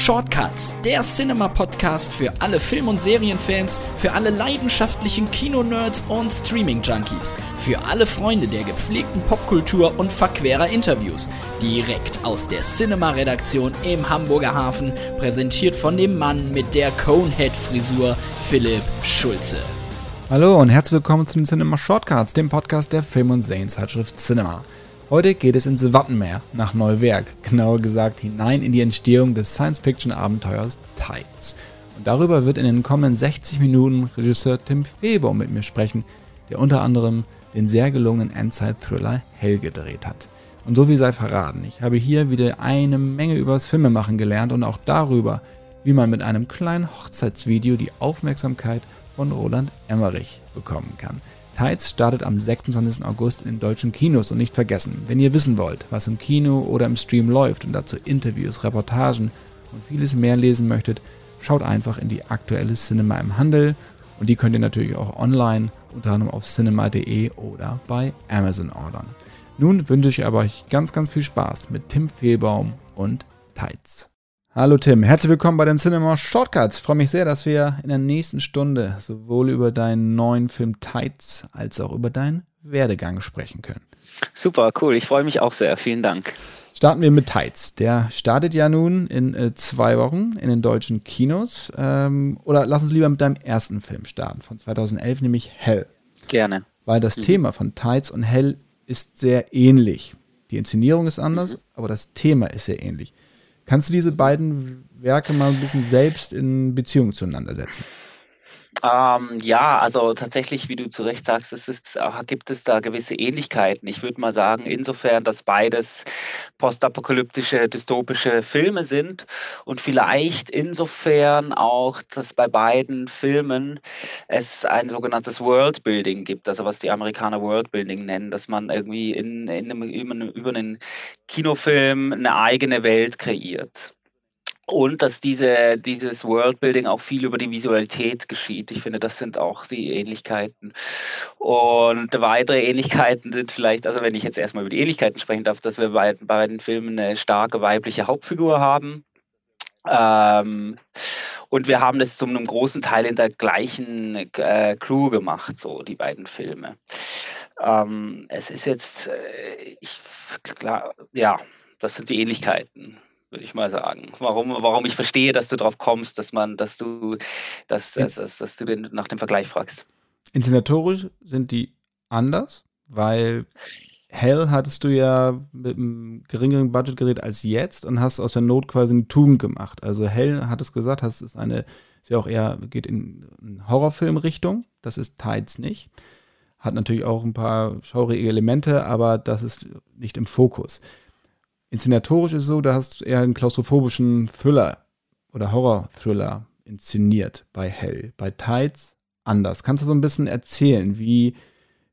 Shortcuts, der Cinema-Podcast für alle Film- und Serienfans, für alle leidenschaftlichen Kino-Nerds und Streaming-Junkies, für alle Freunde der gepflegten Popkultur und verquerer Interviews. Direkt aus der Cinema-Redaktion im Hamburger Hafen, präsentiert von dem Mann mit der Conehead-Frisur, Philipp Schulze. Hallo und herzlich willkommen zu den Cinema Shortcuts, dem Podcast der Film- und Serienzeitschrift Cinema. Heute geht es ins Wattenmeer nach Neuwerk, genauer gesagt hinein in die Entstehung des Science-Fiction-Abenteuers Tides. Und darüber wird in den kommenden 60 Minuten Regisseur Tim Feber mit mir sprechen, der unter anderem den sehr gelungenen Endzeit-Thriller Hell gedreht hat. Und so wie sei verraten, ich habe hier wieder eine Menge übers Filmemachen gelernt und auch darüber, wie man mit einem kleinen Hochzeitsvideo die Aufmerksamkeit von Roland Emmerich bekommen kann. Tides startet am 26. August in den deutschen Kinos und nicht vergessen, wenn ihr wissen wollt, was im Kino oder im Stream läuft und dazu Interviews, Reportagen und vieles mehr lesen möchtet, schaut einfach in die aktuelle Cinema im Handel und die könnt ihr natürlich auch online unter anderem auf cinema.de oder bei Amazon ordern. Nun wünsche ich aber euch ganz, ganz viel Spaß mit Tim Fehlbaum und Tides. Hallo Tim, herzlich willkommen bei den Cinema Shortcuts. Ich freue mich sehr, dass wir in der nächsten Stunde sowohl über deinen neuen Film Tides als auch über deinen Werdegang sprechen können. Super, cool. Ich freue mich auch sehr. Vielen Dank. Starten wir mit Tides. Der startet ja nun in äh, zwei Wochen in den deutschen Kinos. Ähm, oder lass uns lieber mit deinem ersten Film starten von 2011, nämlich Hell. Gerne. Weil das mhm. Thema von Tides und Hell ist sehr ähnlich. Die Inszenierung ist anders, mhm. aber das Thema ist sehr ähnlich. Kannst du diese beiden Werke mal ein bisschen selbst in Beziehung zueinander setzen? Ähm, ja, also tatsächlich, wie du zu Recht sagst, es ist, äh, gibt es da gewisse Ähnlichkeiten. Ich würde mal sagen, insofern, dass beides postapokalyptische, dystopische Filme sind und vielleicht insofern auch, dass bei beiden Filmen es ein sogenanntes Worldbuilding gibt, also was die Amerikaner Worldbuilding nennen, dass man irgendwie in, in einem, über einen Kinofilm eine eigene Welt kreiert. Und dass diese, dieses Worldbuilding auch viel über die Visualität geschieht. Ich finde, das sind auch die Ähnlichkeiten. Und weitere Ähnlichkeiten sind vielleicht, also wenn ich jetzt erstmal über die Ähnlichkeiten sprechen darf, dass wir bei beiden Filmen eine starke weibliche Hauptfigur haben. Ähm, und wir haben das zu einem großen Teil in der gleichen äh, Crew gemacht, so die beiden Filme. Ähm, es ist jetzt, äh, ich, klar, ja, das sind die Ähnlichkeiten würde ich mal sagen. Warum, warum ich verstehe, dass du drauf kommst, dass man, dass du, dass, dass, dass, dass du den, nach dem Vergleich fragst. Inszenatorisch sind die anders, weil Hell hattest du ja mit einem geringeren Budget geredet als jetzt und hast aus der Not quasi eine Tugend gemacht. Also Hell hat es gesagt, das ist eine, ist ja auch eher, geht in, in Horrorfilm-Richtung. Das ist Tides nicht. Hat natürlich auch ein paar schaurige Elemente, aber das ist nicht im Fokus. Inszenatorisch ist es so, da hast du eher einen klaustrophobischen Thriller oder Horror-Thriller inszeniert bei Hell. Bei Tides anders. Kannst du so ein bisschen erzählen, wie,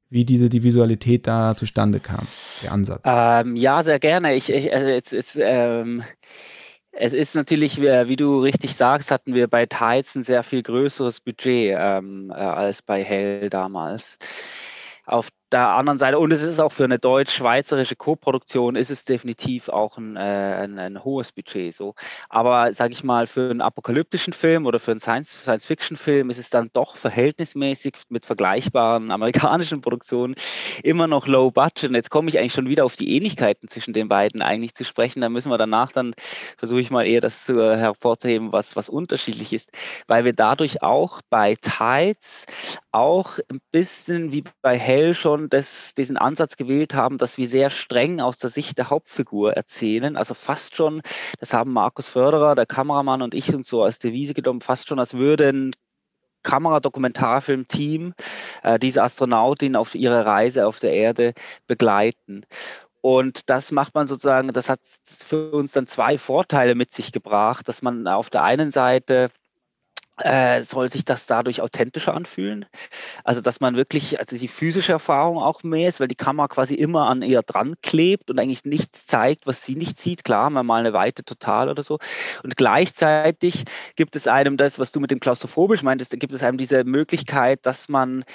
wie diese die Visualität da zustande kam, der Ansatz? Ähm, ja, sehr gerne. Ich, ich also jetzt, jetzt ähm, es ist natürlich, wie, du richtig sagst, hatten wir bei Tides ein sehr viel größeres Budget ähm, äh, als bei Hell damals. Auf der anderen Seite, und es ist auch für eine deutsch-schweizerische Co-Produktion, ist es definitiv auch ein, äh, ein, ein, hohes Budget. So. Aber sage ich mal, für einen apokalyptischen Film oder für einen Science-Fiction-Film ist es dann doch verhältnismäßig mit vergleichbaren amerikanischen Produktionen immer noch low budget. Und jetzt komme ich eigentlich schon wieder auf die Ähnlichkeiten zwischen den beiden eigentlich zu sprechen. Da müssen wir danach dann, versuche ich mal eher das zu, äh, hervorzuheben, was, was unterschiedlich ist, weil wir dadurch auch bei Tides auch ein bisschen wie bei Hell schon schon das, diesen Ansatz gewählt haben, dass wir sehr streng aus der Sicht der Hauptfigur erzählen. Also fast schon, das haben Markus Förderer, der Kameramann und ich uns so als Devise genommen, fast schon als würden Kameradokumentarfilm-Team äh, diese Astronautin auf ihrer Reise auf der Erde begleiten. Und das macht man sozusagen, das hat für uns dann zwei Vorteile mit sich gebracht, dass man auf der einen Seite äh, soll sich das dadurch authentischer anfühlen. Also, dass man wirklich, also die physische Erfahrung auch mehr ist, weil die Kamera quasi immer an ihr dran klebt und eigentlich nichts zeigt, was sie nicht sieht. Klar, mal eine Weite total oder so. Und gleichzeitig gibt es einem das, was du mit dem klaustrophobisch meintest, gibt es einem diese Möglichkeit, dass man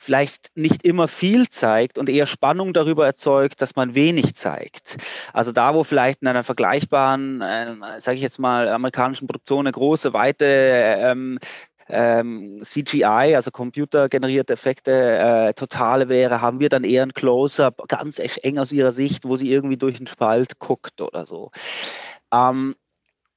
vielleicht nicht immer viel zeigt und eher Spannung darüber erzeugt, dass man wenig zeigt. Also da, wo vielleicht in einer vergleichbaren, äh, sage ich jetzt mal, amerikanischen Produktion eine große, weite ähm, ähm, CGI, also computergenerierte Effekte, äh, totale wäre, haben wir dann eher ein Close-up, ganz eng aus ihrer Sicht, wo sie irgendwie durch den Spalt guckt oder so. Ähm,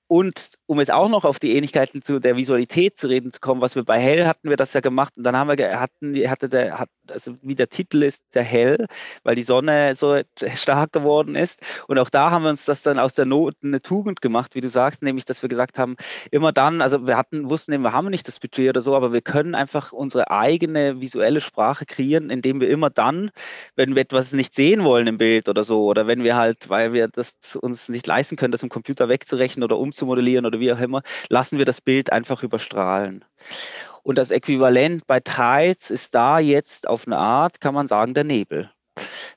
und um jetzt auch noch auf die Ähnlichkeiten zu der Visualität zu reden zu kommen, was wir bei Hell hatten wir das ja gemacht und dann haben wir hatten hatte der hat also wie der Titel ist der Hell, weil die Sonne so stark geworden ist. Und auch da haben wir uns das dann aus der Not eine Tugend gemacht, wie du sagst, nämlich dass wir gesagt haben, immer dann, also wir hatten wussten, wir haben nicht das Budget oder so, aber wir können einfach unsere eigene visuelle Sprache kreieren, indem wir immer dann, wenn wir etwas nicht sehen wollen im Bild oder so oder wenn wir halt, weil wir das uns nicht leisten können, das im Computer wegzurechnen oder umzumodellieren oder wie auch immer, lassen wir das Bild einfach überstrahlen. Und das Äquivalent bei Tides ist da jetzt auf eine Art, kann man sagen, der Nebel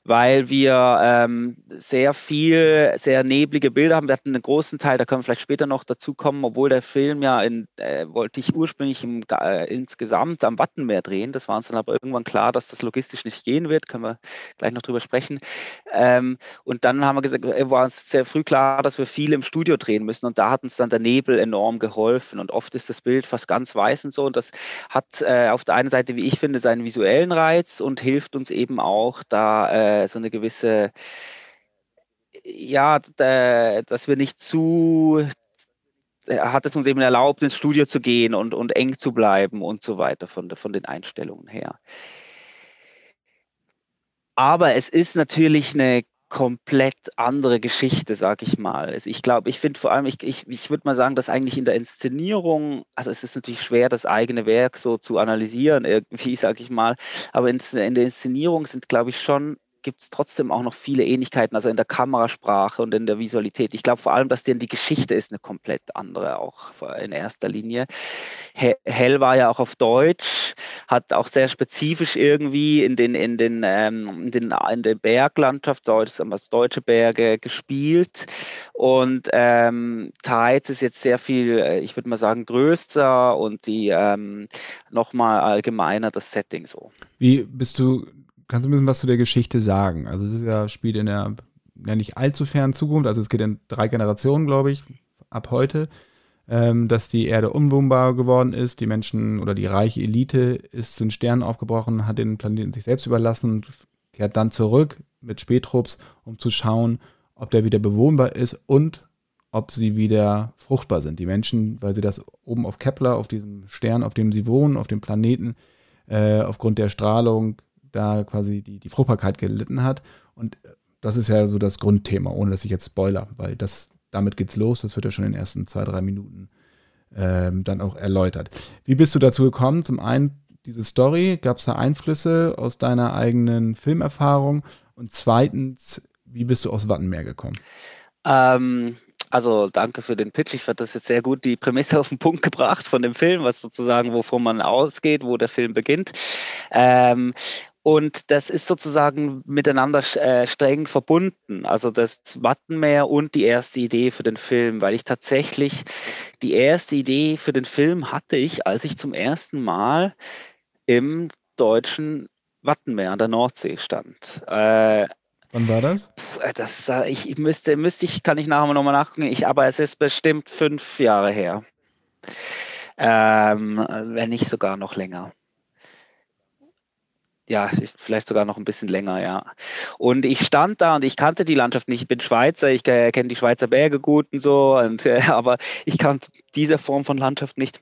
weil wir ähm, sehr viel, sehr neblige Bilder haben. Wir hatten einen großen Teil, da können wir vielleicht später noch dazu kommen, obwohl der Film ja in, äh, wollte ich ursprünglich im, äh, insgesamt am Wattenmeer drehen. Das war uns dann aber irgendwann klar, dass das logistisch nicht gehen wird. Können wir gleich noch drüber sprechen. Ähm, und dann haben wir gesagt, äh, war uns sehr früh klar, dass wir viel im Studio drehen müssen. Und da hat uns dann der Nebel enorm geholfen. Und oft ist das Bild fast ganz weiß und so. Und das hat äh, auf der einen Seite, wie ich finde, seinen visuellen Reiz und hilft uns eben auch, da äh, so eine gewisse, ja, da, dass wir nicht zu, hat es uns eben erlaubt, ins Studio zu gehen und, und eng zu bleiben und so weiter von, von den Einstellungen her. Aber es ist natürlich eine komplett andere Geschichte, sag ich mal. Also ich glaube, ich finde vor allem, ich, ich, ich würde mal sagen, dass eigentlich in der Inszenierung, also es ist natürlich schwer, das eigene Werk so zu analysieren, irgendwie, sag ich mal, aber in, in der Inszenierung sind, glaube ich, schon gibt es trotzdem auch noch viele Ähnlichkeiten, also in der Kamerasprache und in der Visualität. Ich glaube vor allem, dass denn die Geschichte ist eine komplett andere, auch in erster Linie. Hell war ja auch auf Deutsch, hat auch sehr spezifisch irgendwie in den, in den, ähm, in den, in der Berglandschaft, Deutsch, deutsche Berge gespielt. Und ähm, Tides ist jetzt sehr viel, äh, ich würde mal sagen, größer und die ähm, nochmal allgemeiner das Setting so. Wie bist du kannst du ein bisschen was zu der Geschichte sagen? Also es ist ja, spielt in der ja nicht allzu fernen Zukunft, also es geht in drei Generationen, glaube ich, ab heute, ähm, dass die Erde unwohnbar geworden ist, die Menschen oder die reiche Elite ist zu den Sternen aufgebrochen, hat den Planeten sich selbst überlassen und kehrt dann zurück mit Spättrupps, um zu schauen, ob der wieder bewohnbar ist und ob sie wieder fruchtbar sind. Die Menschen, weil sie das oben auf Kepler, auf diesem Stern, auf dem sie wohnen, auf dem Planeten, äh, aufgrund der Strahlung da quasi die, die Fruchtbarkeit gelitten hat. Und das ist ja so das Grundthema, ohne dass ich jetzt spoiler, weil das, damit geht's los. Das wird ja schon in den ersten zwei, drei Minuten ähm, dann auch erläutert. Wie bist du dazu gekommen? Zum einen diese Story, gab es da Einflüsse aus deiner eigenen Filmerfahrung? Und zweitens, wie bist du aus Wattenmeer gekommen? Ähm, also danke für den Pitch. Ich fand das jetzt sehr gut, die Prämisse auf den Punkt gebracht von dem Film, was sozusagen, wovon man ausgeht, wo der Film beginnt. Ähm, und das ist sozusagen miteinander äh, streng verbunden. Also das Wattenmeer und die erste Idee für den Film, weil ich tatsächlich die erste Idee für den Film hatte ich, als ich zum ersten Mal im deutschen Wattenmeer an der Nordsee stand. Äh, Wann war das? Äh, das äh, ich müsste, müsste ich, kann ich nachher nochmal nachgucken, ich, aber es ist bestimmt fünf Jahre her. Ähm, wenn nicht sogar noch länger ja, vielleicht sogar noch ein bisschen länger, ja. Und ich stand da und ich kannte die Landschaft nicht. Ich bin Schweizer, ich äh, kenne die Schweizer Berge gut und so, und, äh, aber ich kannte diese Form von Landschaft nicht.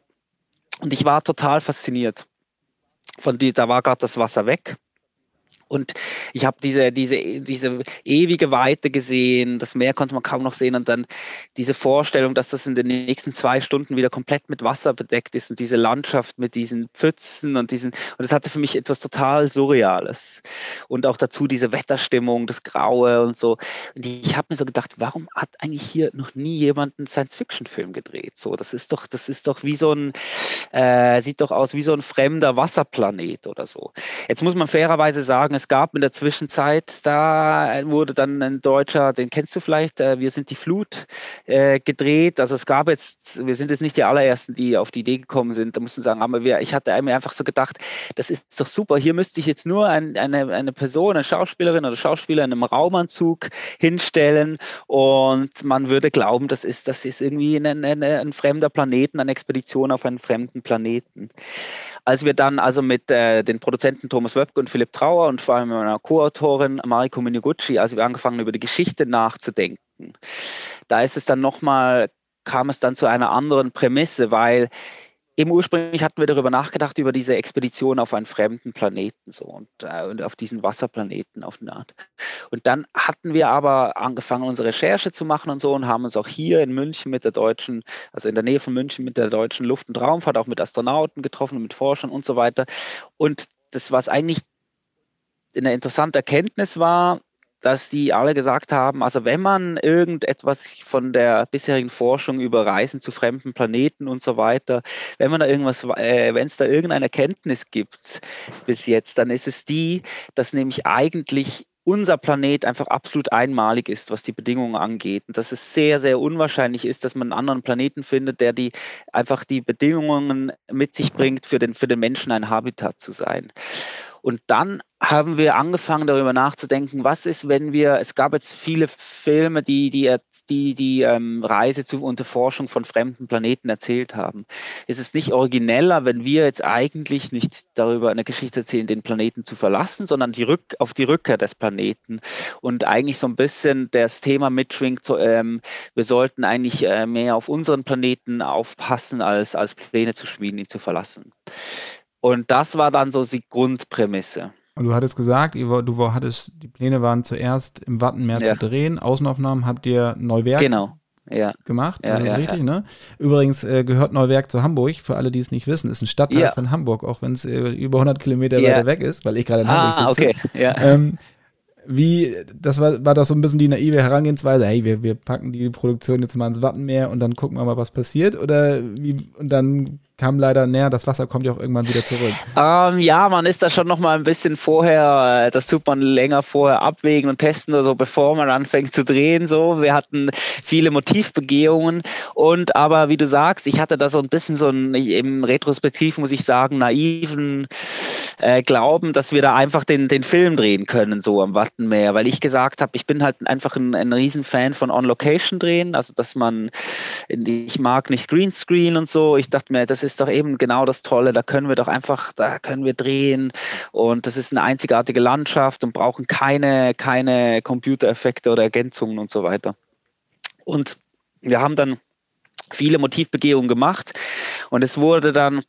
Und ich war total fasziniert. Von die, da war gerade das Wasser weg. Und ich habe diese, diese, diese ewige Weite gesehen, das Meer konnte man kaum noch sehen und dann diese Vorstellung, dass das in den nächsten zwei Stunden wieder komplett mit Wasser bedeckt ist und diese Landschaft mit diesen Pfützen und diesen, und das hatte für mich etwas total Surreales. Und auch dazu diese Wetterstimmung, das Graue und so. Und ich habe mir so gedacht, warum hat eigentlich hier noch nie jemand einen Science-Fiction-Film gedreht? So, das ist doch, das ist doch wie so ein, äh, sieht doch aus wie so ein fremder Wasserplanet oder so. Jetzt muss man fairerweise sagen, es gab in der Zwischenzeit, da wurde dann ein Deutscher, den kennst du vielleicht, äh, Wir sind die Flut äh, gedreht. Also es gab jetzt, wir sind jetzt nicht die allerersten, die auf die Idee gekommen sind. Da mussten sagen, aber wir, ich hatte mir einfach so gedacht, das ist doch super. Hier müsste ich jetzt nur ein, eine, eine Person, eine Schauspielerin oder Schauspieler in einem Raumanzug hinstellen und man würde glauben, das ist, das ist irgendwie ein, ein, ein fremder Planeten, eine Expedition auf einen fremden Planeten. Als wir dann also mit äh, den Produzenten Thomas Wöbke und Philipp Trauer und vor allem meiner Co-Autorin Mariko Miniguchi, also wir angefangen über die Geschichte nachzudenken, da ist es dann nochmal, kam es dann zu einer anderen Prämisse, weil eben ursprünglich hatten wir darüber nachgedacht, über diese Expedition auf einen fremden Planeten so und, äh, und auf diesen Wasserplaneten auf eine Art. Und dann hatten wir aber angefangen, unsere Recherche zu machen und so und haben uns auch hier in München mit der deutschen, also in der Nähe von München mit der deutschen Luft- und Raumfahrt, auch mit Astronauten getroffen, mit Forschern und so weiter. Und das, was eigentlich eine interessante Erkenntnis war, dass die alle gesagt haben, also wenn man irgendetwas von der bisherigen Forschung über Reisen zu fremden Planeten und so weiter, wenn man da irgendwas, äh, wenn es da irgendeine Erkenntnis gibt bis jetzt, dann ist es die, dass nämlich eigentlich unser Planet einfach absolut einmalig ist, was die Bedingungen angeht. Und dass es sehr, sehr unwahrscheinlich ist, dass man einen anderen Planeten findet, der die einfach die Bedingungen mit sich bringt, für den, für den Menschen ein Habitat zu sein. Und dann haben wir angefangen darüber nachzudenken, was ist, wenn wir, es gab jetzt viele Filme, die die, die, die ähm, Reise zur Unterforschung von fremden Planeten erzählt haben. Ist es nicht origineller, wenn wir jetzt eigentlich nicht darüber eine Geschichte erzählen, den Planeten zu verlassen, sondern die Rück, auf die Rückkehr des Planeten und eigentlich so ein bisschen das Thema mitschwingt, so, ähm, wir sollten eigentlich äh, mehr auf unseren Planeten aufpassen, als, als Pläne zu schmieden, ihn zu verlassen. Und das war dann so die Grundprämisse. Und du hattest gesagt, du hattest, die Pläne waren zuerst im Wattenmeer ja. zu drehen. Außenaufnahmen habt ihr Neuwerk genau. ja. gemacht. Ja, das ist richtig, ne? Übrigens äh, gehört Neuwerk zu Hamburg, für alle, die es nicht wissen. Ist ein Stadtteil von Hamburg, auch wenn es äh, über 100 Kilometer weiter weg ist, weil ich gerade in Hamburg ah, sitze. Okay. Ja. Ähm, wie, das war, war doch so ein bisschen die naive Herangehensweise, hey, wir, wir packen die Produktion jetzt mal ins Wattenmeer und dann gucken wir mal, was passiert. Oder wie, und dann kam leider näher, das Wasser kommt ja auch irgendwann wieder zurück. Ähm, ja, man ist da schon noch mal ein bisschen vorher, äh, das tut man länger vorher abwägen und testen oder so, bevor man anfängt zu drehen. So, wir hatten viele Motivbegehungen und aber wie du sagst, ich hatte da so ein bisschen so ein, im Retrospektiv muss ich sagen, naiven äh, Glauben, dass wir da einfach den, den Film drehen können, so am Wattenmeer, weil ich gesagt habe, ich bin halt einfach ein, ein Riesenfan von On-Location drehen, also dass man, ich mag nicht Greenscreen und so. Ich dachte mir, das ist doch eben genau das Tolle. Da können wir doch einfach, da können wir drehen und das ist eine einzigartige Landschaft und brauchen keine, keine Computereffekte oder Ergänzungen und so weiter. Und wir haben dann viele Motivbegehungen gemacht und es wurde dann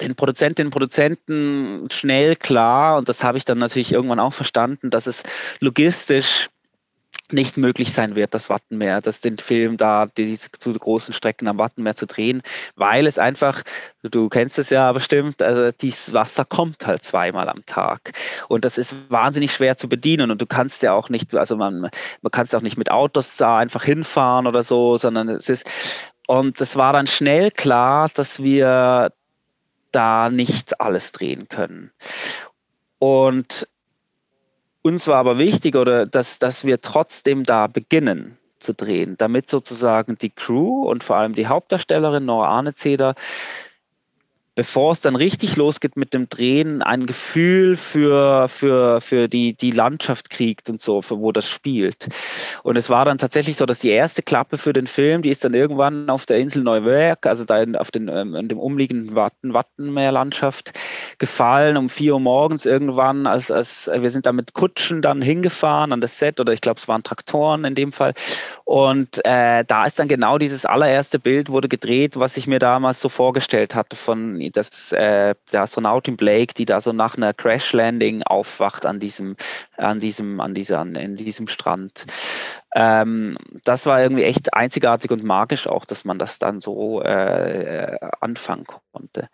den Produzentinnen und Produzenten schnell klar, und das habe ich dann natürlich irgendwann auch verstanden, dass es logistisch nicht möglich sein wird, das Wattenmeer, das den Film da die, zu großen Strecken am Wattenmeer zu drehen, weil es einfach, du kennst es ja bestimmt, also dieses Wasser kommt halt zweimal am Tag und das ist wahnsinnig schwer zu bedienen und du kannst ja auch nicht, also man, man kannst auch nicht mit Autos da einfach hinfahren oder so, sondern es ist und es war dann schnell klar, dass wir da nicht alles drehen können. Und uns war aber wichtig, oder dass, dass wir trotzdem da beginnen zu drehen, damit sozusagen die Crew und vor allem die Hauptdarstellerin Nora Arnezeder bevor es dann richtig losgeht mit dem Drehen, ein Gefühl für, für, für die, die Landschaft kriegt und so, für wo das spielt. Und es war dann tatsächlich so, dass die erste Klappe für den Film, die ist dann irgendwann auf der Insel Neuwerk, also da in, auf den, ähm, in dem umliegenden Watten, Wattenmeerlandschaft gefallen, um vier Uhr morgens irgendwann, als, als wir sind da mit Kutschen dann hingefahren an das Set, oder ich glaube, es waren Traktoren in dem Fall. Und äh, da ist dann genau dieses allererste Bild wurde gedreht, was ich mir damals so vorgestellt hatte von dass äh, der Astronautin Blake, die da so nach einer Crash Landing aufwacht an diesem, an diesem, an dieser, in diesem Strand. Ähm, das war irgendwie echt einzigartig und magisch auch, dass man das dann so äh, anfangen konnte.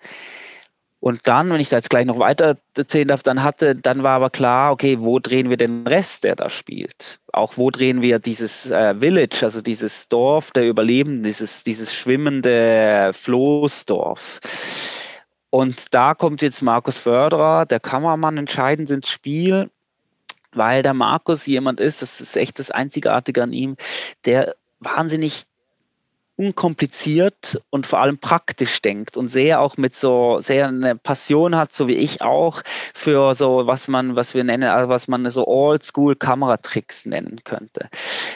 Und dann, wenn ich da jetzt gleich noch weiter erzählen darf, dann hatte, dann war aber klar, okay, wo drehen wir den Rest, der da spielt? Auch wo drehen wir dieses äh, Village, also dieses Dorf der Überlebenden, dieses, dieses schwimmende Floßdorf? Und da kommt jetzt Markus Förderer, der Kameramann, entscheidend ins Spiel, weil der Markus jemand ist, das ist echt das Einzigartige an ihm, der wahnsinnig unkompliziert und vor allem praktisch denkt und sehr auch mit so sehr eine Passion hat, so wie ich auch, für so was man, was wir nennen, also was man so Oldschool Kameratricks nennen könnte.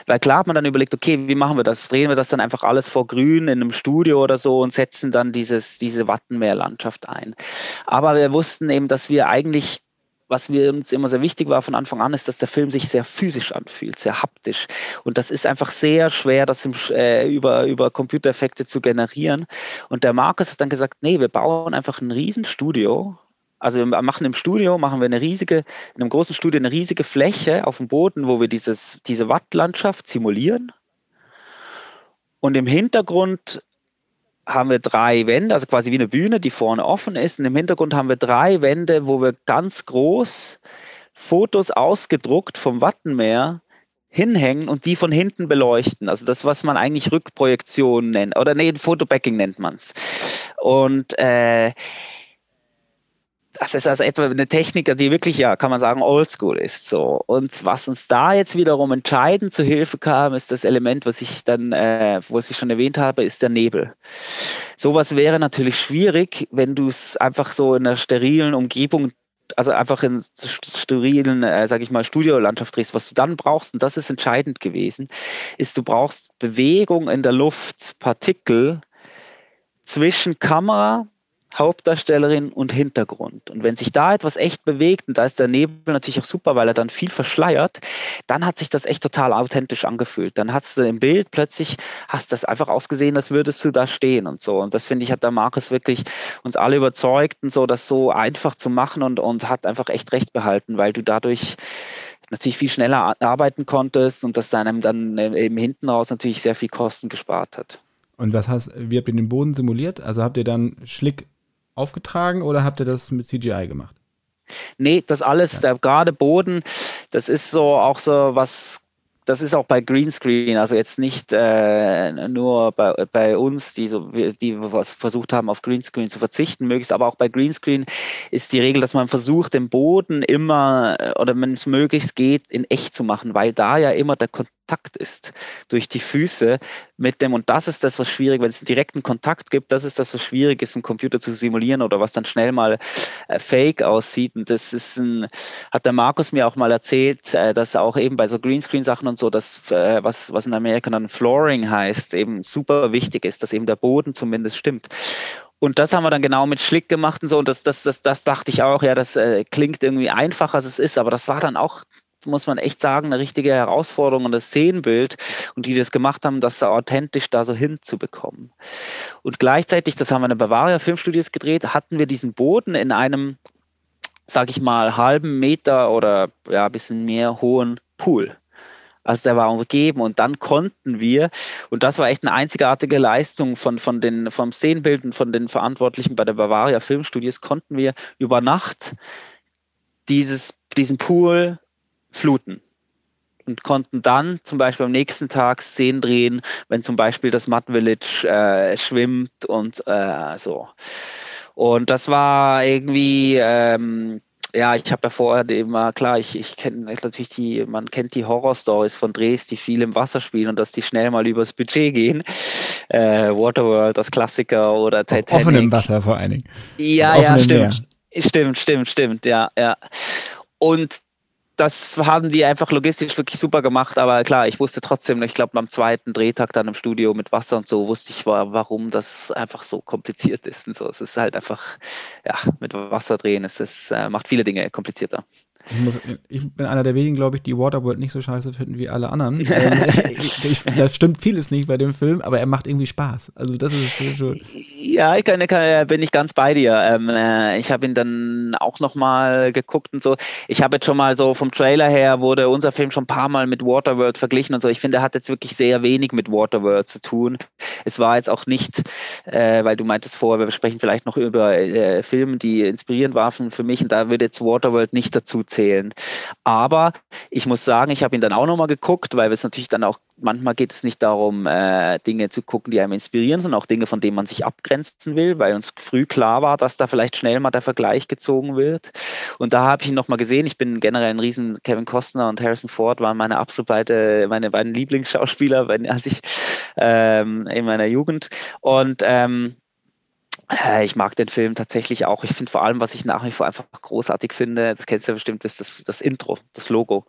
Weil klar hat man dann überlegt, okay, wie machen wir das? Drehen wir das dann einfach alles vor Grün in einem Studio oder so und setzen dann dieses, diese Wattenmeerlandschaft ein. Aber wir wussten eben, dass wir eigentlich was mir uns immer sehr wichtig war von Anfang an, ist, dass der Film sich sehr physisch anfühlt, sehr haptisch. Und das ist einfach sehr schwer, das im, äh, über, über Computereffekte zu generieren. Und der Markus hat dann gesagt, nee, wir bauen einfach ein Riesenstudio. Also wir machen im Studio, machen wir eine riesige, in einem großen Studio eine riesige Fläche auf dem Boden, wo wir dieses, diese Wattlandschaft simulieren. Und im Hintergrund haben wir drei Wände, also quasi wie eine Bühne, die vorne offen ist. Und im Hintergrund haben wir drei Wände, wo wir ganz groß Fotos ausgedruckt vom Wattenmeer hinhängen und die von hinten beleuchten. Also das, was man eigentlich Rückprojektion nennt. Oder nee, Fotobacking nennt man es. Und äh, das ist also etwa eine Technik, die wirklich, ja, kann man sagen, oldschool ist. So. Und was uns da jetzt wiederum entscheidend zu Hilfe kam, ist das Element, was ich dann, äh, was ich schon erwähnt habe, ist der Nebel. Sowas wäre natürlich schwierig, wenn du es einfach so in einer sterilen Umgebung also einfach in sterilen, äh, sage ich mal, Studiolandschaft drehst, was du dann brauchst, und das ist entscheidend gewesen, ist, du brauchst Bewegung in der Luft, Partikel zwischen Kamera Hauptdarstellerin und Hintergrund. Und wenn sich da etwas echt bewegt, und da ist der Nebel natürlich auch super, weil er dann viel verschleiert, dann hat sich das echt total authentisch angefühlt. Dann hast du im Bild plötzlich, hast das einfach ausgesehen, als würdest du da stehen und so. Und das finde ich, hat der Markus wirklich uns alle überzeugt und so, das so einfach zu machen und, und hat einfach echt recht behalten, weil du dadurch natürlich viel schneller arbeiten konntest und das einem dann eben hinten raus natürlich sehr viel Kosten gespart hat. Und was hast, wie habt ihr den Boden simuliert? Also habt ihr dann Schlick aufgetragen oder habt ihr das mit CGI gemacht? Nee, das alles, ja. gerade Boden, das ist so auch so was das ist auch bei Greenscreen, also jetzt nicht äh, nur bei, bei uns, die, so, die versucht haben, auf Greenscreen zu verzichten, möglichst, aber auch bei Greenscreen ist die Regel, dass man versucht, den Boden immer oder wenn es möglichst geht, in echt zu machen, weil da ja immer der Kontakt Kontakt ist durch die Füße mit dem. Und das ist das, was schwierig, wenn es einen direkten Kontakt gibt, das ist das, was schwierig ist, einen Computer zu simulieren oder was dann schnell mal äh, fake aussieht. Und das ist ein, hat der Markus mir auch mal erzählt, äh, dass auch eben bei so Greenscreen-Sachen und so, dass äh, was, was in Amerika dann Flooring heißt, eben super wichtig ist, dass eben der Boden zumindest stimmt. Und das haben wir dann genau mit Schlick gemacht und so. Und das, das, das, das dachte ich auch, ja, das äh, klingt irgendwie einfacher, als es ist, aber das war dann auch muss man echt sagen, eine richtige Herausforderung und das Szenenbild und die das gemacht haben, das authentisch da so hinzubekommen. Und gleichzeitig, das haben wir in der Bavaria Filmstudios gedreht, hatten wir diesen Boden in einem, sag ich mal, halben Meter oder ja, ein bisschen mehr hohen Pool. Also der war umgeben und dann konnten wir, und das war echt eine einzigartige Leistung von, von den, vom Szenenbild und von den Verantwortlichen bei der Bavaria Filmstudios, konnten wir über Nacht dieses, diesen Pool fluten und konnten dann zum Beispiel am nächsten Tag Szenen drehen, wenn zum Beispiel das Mud Village äh, schwimmt und äh, so. Und das war irgendwie, ähm, ja, ich habe ja vorher immer, klar, ich, ich kenne natürlich die, man kennt die Horror-Stories von Drehs, die viel im Wasser spielen und dass die schnell mal übers Budget gehen. Äh, Waterworld, das Klassiker oder Titanic. Auf offenem Wasser vor allen Dingen. Ja, ja, stimmt. Meer. Stimmt, stimmt, stimmt, ja, ja. Und das haben die einfach logistisch wirklich super gemacht, aber klar, ich wusste trotzdem, ich glaube, am zweiten Drehtag dann im Studio mit Wasser und so, wusste ich, warum das einfach so kompliziert ist und so. Es ist halt einfach, ja, mit Wasser drehen, es ist, äh, macht viele Dinge komplizierter. Ich, muss, ich, bin einer der wenigen, glaube ich, die Waterworld nicht so scheiße finden wie alle anderen. ähm, da stimmt vieles nicht bei dem Film, aber er macht irgendwie Spaß. Also das ist schon. Ja, ich kann, kann, bin ich ganz bei dir. Ähm, äh, ich habe ihn dann auch nochmal geguckt und so. Ich habe jetzt schon mal so vom Trailer her wurde unser Film schon ein paar Mal mit Waterworld verglichen und so. Ich finde, er hat jetzt wirklich sehr wenig mit Waterworld zu tun. Es war jetzt auch nicht, äh, weil du meintest vorher, wir sprechen vielleicht noch über äh, Filme, die inspirierend waren für mich und da würde jetzt Waterworld nicht dazu zählen. Aber ich muss sagen, ich habe ihn dann auch nochmal geguckt, weil es natürlich dann auch, manchmal geht es nicht darum, äh, Dinge zu gucken, die einem inspirieren, sondern auch Dinge, von denen man sich abgrenzen will, weil uns früh klar war, dass da vielleicht schnell mal der Vergleich gezogen wird. Und da habe ich ihn nochmal gesehen. Ich bin generell ein riesen Kevin Costner und Harrison Ford waren meine absolute, meine beiden Lieblingsschauspieler, als ich ähm, in meiner Jugend. Und ähm, äh, ich mag den Film tatsächlich auch. Ich finde vor allem, was ich nach wie vor einfach großartig finde, das kennst du ja bestimmt, ist das, das Intro, das Logo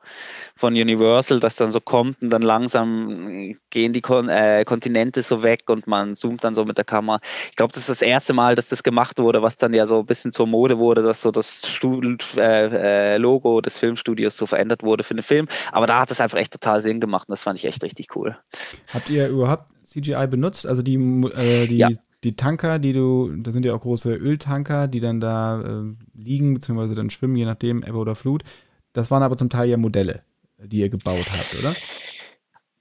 von Universal, das dann so kommt und dann langsam gehen die Kon äh, Kontinente so weg und man zoomt dann so mit der Kamera. Ich glaube, das ist das erste Mal, dass das gemacht wurde, was dann ja so ein bisschen zur Mode wurde, dass so das Stud äh, äh, Logo des Filmstudios so verändert wurde für den Film. Aber da hat es einfach echt total Sinn gemacht und das fand ich echt richtig cool. Habt ihr überhaupt CGI benutzt? Also die, äh, die ja die Tanker, die du, da sind ja auch große Öltanker, die dann da äh, liegen, beziehungsweise dann schwimmen, je nachdem, Ebbe oder Flut. Das waren aber zum Teil ja Modelle, die ihr gebaut habt, oder?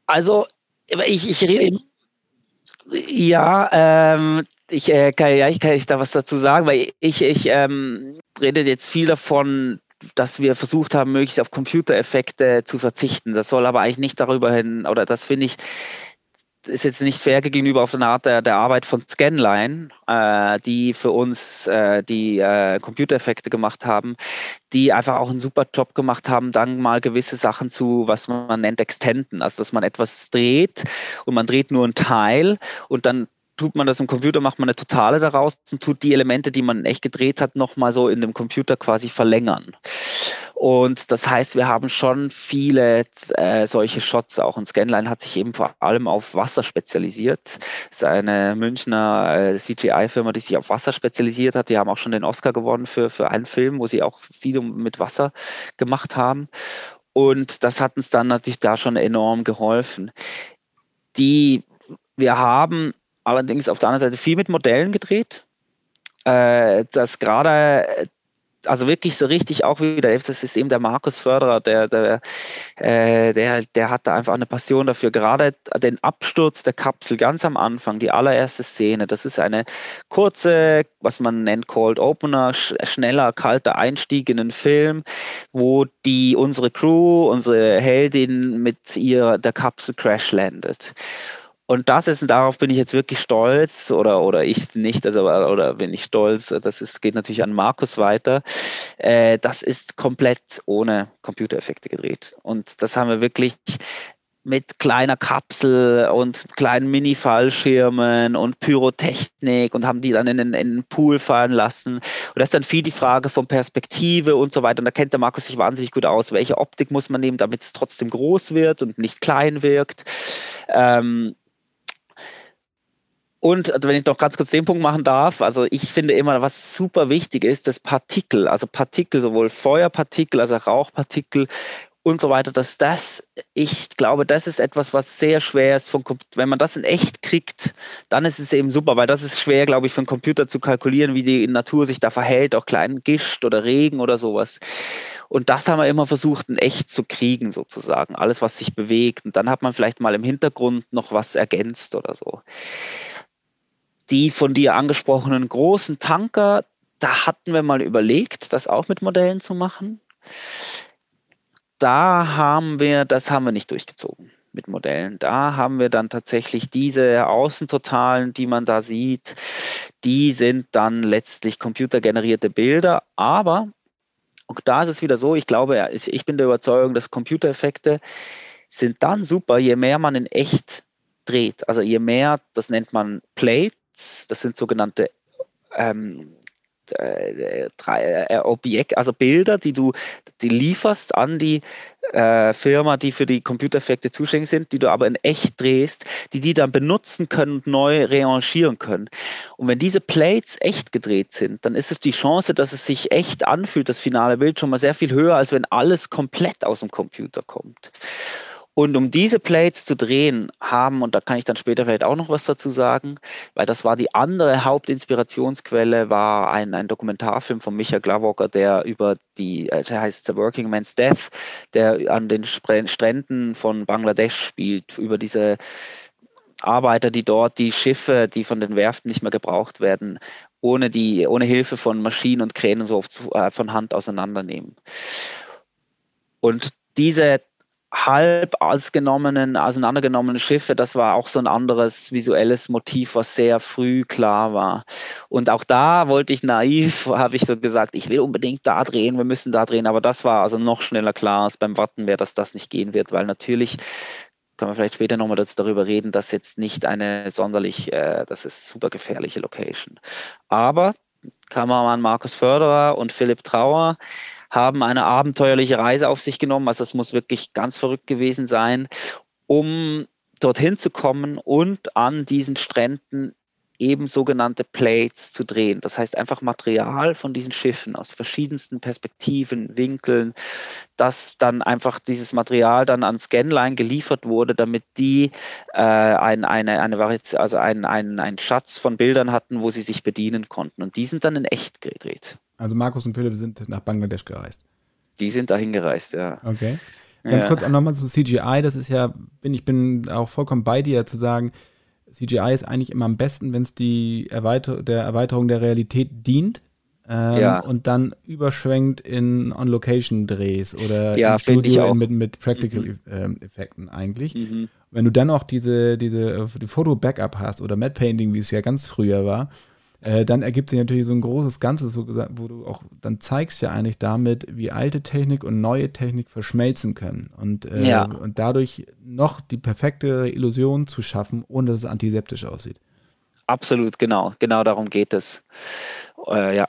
Also, ich, ich rede. Ja, ähm, ich, äh, kann, ja, ich kann ich da was dazu sagen, weil ich, ich ähm, rede jetzt viel davon, dass wir versucht haben, möglichst auf Computereffekte zu verzichten. Das soll aber eigentlich nicht darüber hin, oder das finde ich, ist jetzt nicht fair gegenüber auf eine Art der, der Arbeit von Scanline, äh, die für uns äh, die äh, Computereffekte gemacht haben, die einfach auch einen super Job gemacht haben, dann mal gewisse Sachen zu, was man nennt, Extenden. Also dass man etwas dreht und man dreht nur einen Teil und dann tut man das im Computer, macht man eine Totale daraus und tut die Elemente, die man echt gedreht hat, nochmal so in dem Computer quasi verlängern. Und das heißt, wir haben schon viele äh, solche Shots auch. Und Scanline hat sich eben vor allem auf Wasser spezialisiert. Das ist eine Münchner äh, CGI-Firma, die sich auf Wasser spezialisiert hat. Die haben auch schon den Oscar gewonnen für, für einen Film, wo sie auch viel mit Wasser gemacht haben. Und das hat uns dann natürlich da schon enorm geholfen. Die, wir haben allerdings auf der anderen Seite viel mit Modellen gedreht. Äh, das gerade also wirklich so richtig auch wieder, das ist eben der Markus Förderer, der, der, äh, der, der hat da einfach eine Passion dafür. Gerade den Absturz der Kapsel ganz am Anfang, die allererste Szene, das ist eine kurze, was man nennt Cold Opener, sch schneller, kalter Einstieg in den Film, wo die unsere Crew, unsere Heldin mit ihr der Kapsel Crash landet. Und das ist, und darauf bin ich jetzt wirklich stolz, oder, oder ich nicht, also, oder bin ich stolz, das ist, geht natürlich an Markus weiter. Äh, das ist komplett ohne Computereffekte gedreht. Und das haben wir wirklich mit kleiner Kapsel und kleinen Mini-Fallschirmen und Pyrotechnik und haben die dann in den, in den Pool fallen lassen. Und das ist dann viel die Frage von Perspektive und so weiter. Und da kennt der Markus sich wahnsinnig gut aus. Welche Optik muss man nehmen, damit es trotzdem groß wird und nicht klein wirkt? Ähm, und wenn ich noch ganz kurz den Punkt machen darf, also ich finde immer, was super wichtig ist, das Partikel, also Partikel, sowohl Feuerpartikel als auch Rauchpartikel und so weiter, dass das, ich glaube, das ist etwas, was sehr schwer ist, von, wenn man das in echt kriegt, dann ist es eben super, weil das ist schwer, glaube ich, für einen Computer zu kalkulieren, wie die Natur sich da verhält, auch kleinen Gischt oder Regen oder sowas. Und das haben wir immer versucht, in echt zu kriegen, sozusagen. Alles, was sich bewegt. Und dann hat man vielleicht mal im Hintergrund noch was ergänzt oder so die von dir angesprochenen großen Tanker, da hatten wir mal überlegt, das auch mit Modellen zu machen. Da haben wir, das haben wir nicht durchgezogen mit Modellen. Da haben wir dann tatsächlich diese Außentotalen, die man da sieht, die sind dann letztlich computergenerierte Bilder, aber und da ist es wieder so, ich glaube, ich bin der Überzeugung, dass Computereffekte sind dann super, je mehr man in echt dreht. Also je mehr, das nennt man Das sind sogenannte ähm, äh, drei äh, Objekte, also Bilder, die du die lieferst an die äh, Firma, die für die Computereffekte zuständig sind, die du aber in echt drehst, die die dann benutzen können und neu rearrangieren können. Und wenn diese Plates echt gedreht sind, dann ist es die Chance, dass es sich echt anfühlt, das finale Bild schon mal sehr viel höher, als wenn alles komplett aus dem Computer kommt. Und um diese Plates zu drehen, haben, und da kann ich dann später vielleicht auch noch was dazu sagen, weil das war die andere Hauptinspirationsquelle, war ein, ein Dokumentarfilm von Michael Glavocker, der über die, äh, der heißt The Working Man's Death, der an den Stränden von Bangladesch spielt, über diese Arbeiter, die dort die Schiffe, die von den Werften nicht mehr gebraucht werden, ohne, die, ohne Hilfe von Maschinen und Kränen so oft äh, von Hand auseinandernehmen. Und diese halb ausgenommenen, auseinandergenommenen Schiffe, das war auch so ein anderes visuelles Motiv, was sehr früh klar war. Und auch da wollte ich naiv, habe ich so gesagt, ich will unbedingt da drehen, wir müssen da drehen, aber das war also noch schneller klar als beim Wattenmeer, dass das nicht gehen wird, weil natürlich können wir vielleicht später nochmal darüber reden, dass jetzt nicht eine sonderlich, äh, das ist super gefährliche Location. Aber Kameramann Markus Förderer und Philipp Trauer haben eine abenteuerliche Reise auf sich genommen. Also es muss wirklich ganz verrückt gewesen sein, um dorthin zu kommen und an diesen Stränden eben sogenannte Plates zu drehen. Das heißt einfach Material von diesen Schiffen aus verschiedensten Perspektiven, Winkeln, dass dann einfach dieses Material dann an Scanline geliefert wurde, damit die äh, ein, eine, eine also einen, einen Schatz von Bildern hatten, wo sie sich bedienen konnten. Und die sind dann in echt gedreht. Also Markus und Philipp sind nach Bangladesch gereist. Die sind dahin gereist, ja. Okay. Ganz ja. kurz auch nochmal zu CGI, das ist ja, bin, ich bin auch vollkommen bei dir zu sagen, CGI ist eigentlich immer am besten, wenn es die Erweiter der Erweiterung der Realität dient. Ähm, ja. Und dann überschwenkt in On-Location-Drehs oder ja, im Studio mit, mit Practical-Effekten mhm. ähm, eigentlich. Mhm. Wenn du dann auch diese, diese äh, die Foto-Backup hast oder Matte Painting, wie es ja ganz früher war, äh, dann ergibt sich natürlich so ein großes Ganzes, wo, wo, du auch dann zeigst ja eigentlich damit, wie alte Technik und neue Technik verschmelzen können und, äh, ja. und dadurch noch die perfekte Illusion zu schaffen, ohne dass es antiseptisch aussieht. Absolut, genau. Genau darum geht es. Äh, ja,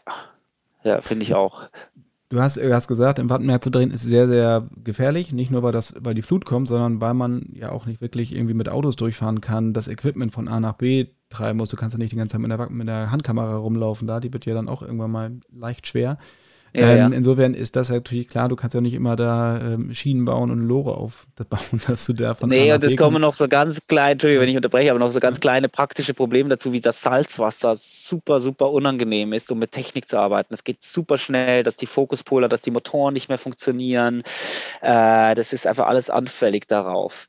ja finde ich auch. Du hast, du hast gesagt, im Wattenmeer zu drehen ist sehr, sehr gefährlich. Nicht nur, weil, das, weil die Flut kommt, sondern weil man ja auch nicht wirklich irgendwie mit Autos durchfahren kann, das Equipment von A nach B treiben muss. Du kannst ja nicht die ganze Zeit mit der, mit der Handkamera rumlaufen da. Die wird ja dann auch irgendwann mal leicht schwer. Ja, ähm, ja. Insofern ist das natürlich klar, du kannst ja nicht immer da ähm, Schienen bauen und Lore aufbauen, dass du da von Nee, und es kommen noch so ganz kleine, Entschuldigung, wenn ich unterbreche, aber noch so ganz kleine praktische Probleme dazu, wie das Salzwasser super, super unangenehm ist, um mit Technik zu arbeiten. Es geht super schnell, dass die Fokuspoler, dass die Motoren nicht mehr funktionieren. Äh, das ist einfach alles anfällig darauf.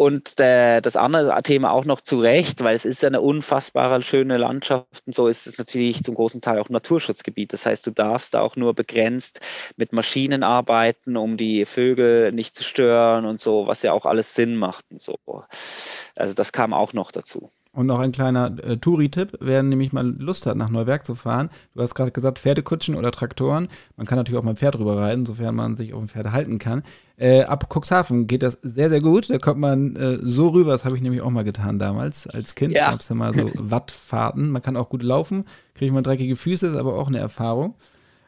Und äh, das andere Thema auch noch zu Recht, weil es ist ja eine unfassbare schöne Landschaft und so ist es natürlich zum großen Teil auch Naturschutzgebiet. Das heißt, du darfst da auch nur begrenzt mit Maschinen arbeiten, um die Vögel nicht zu stören und so, was ja auch alles Sinn macht und so. Also das kam auch noch dazu. Und noch ein kleiner äh, Touri-Tipp, wer nämlich mal Lust hat, nach Neuwerk zu fahren. Du hast gerade gesagt, Pferdekutschen oder Traktoren. Man kann natürlich auch mal ein Pferd drüber reiten, sofern man sich auf dem Pferd halten kann. Äh, ab Cuxhaven geht das sehr, sehr gut. Da kommt man äh, so rüber, das habe ich nämlich auch mal getan damals. Als Kind ja. gab es ja mal so Wattfahrten. Man kann auch gut laufen, kriegt man dreckige Füße, ist aber auch eine Erfahrung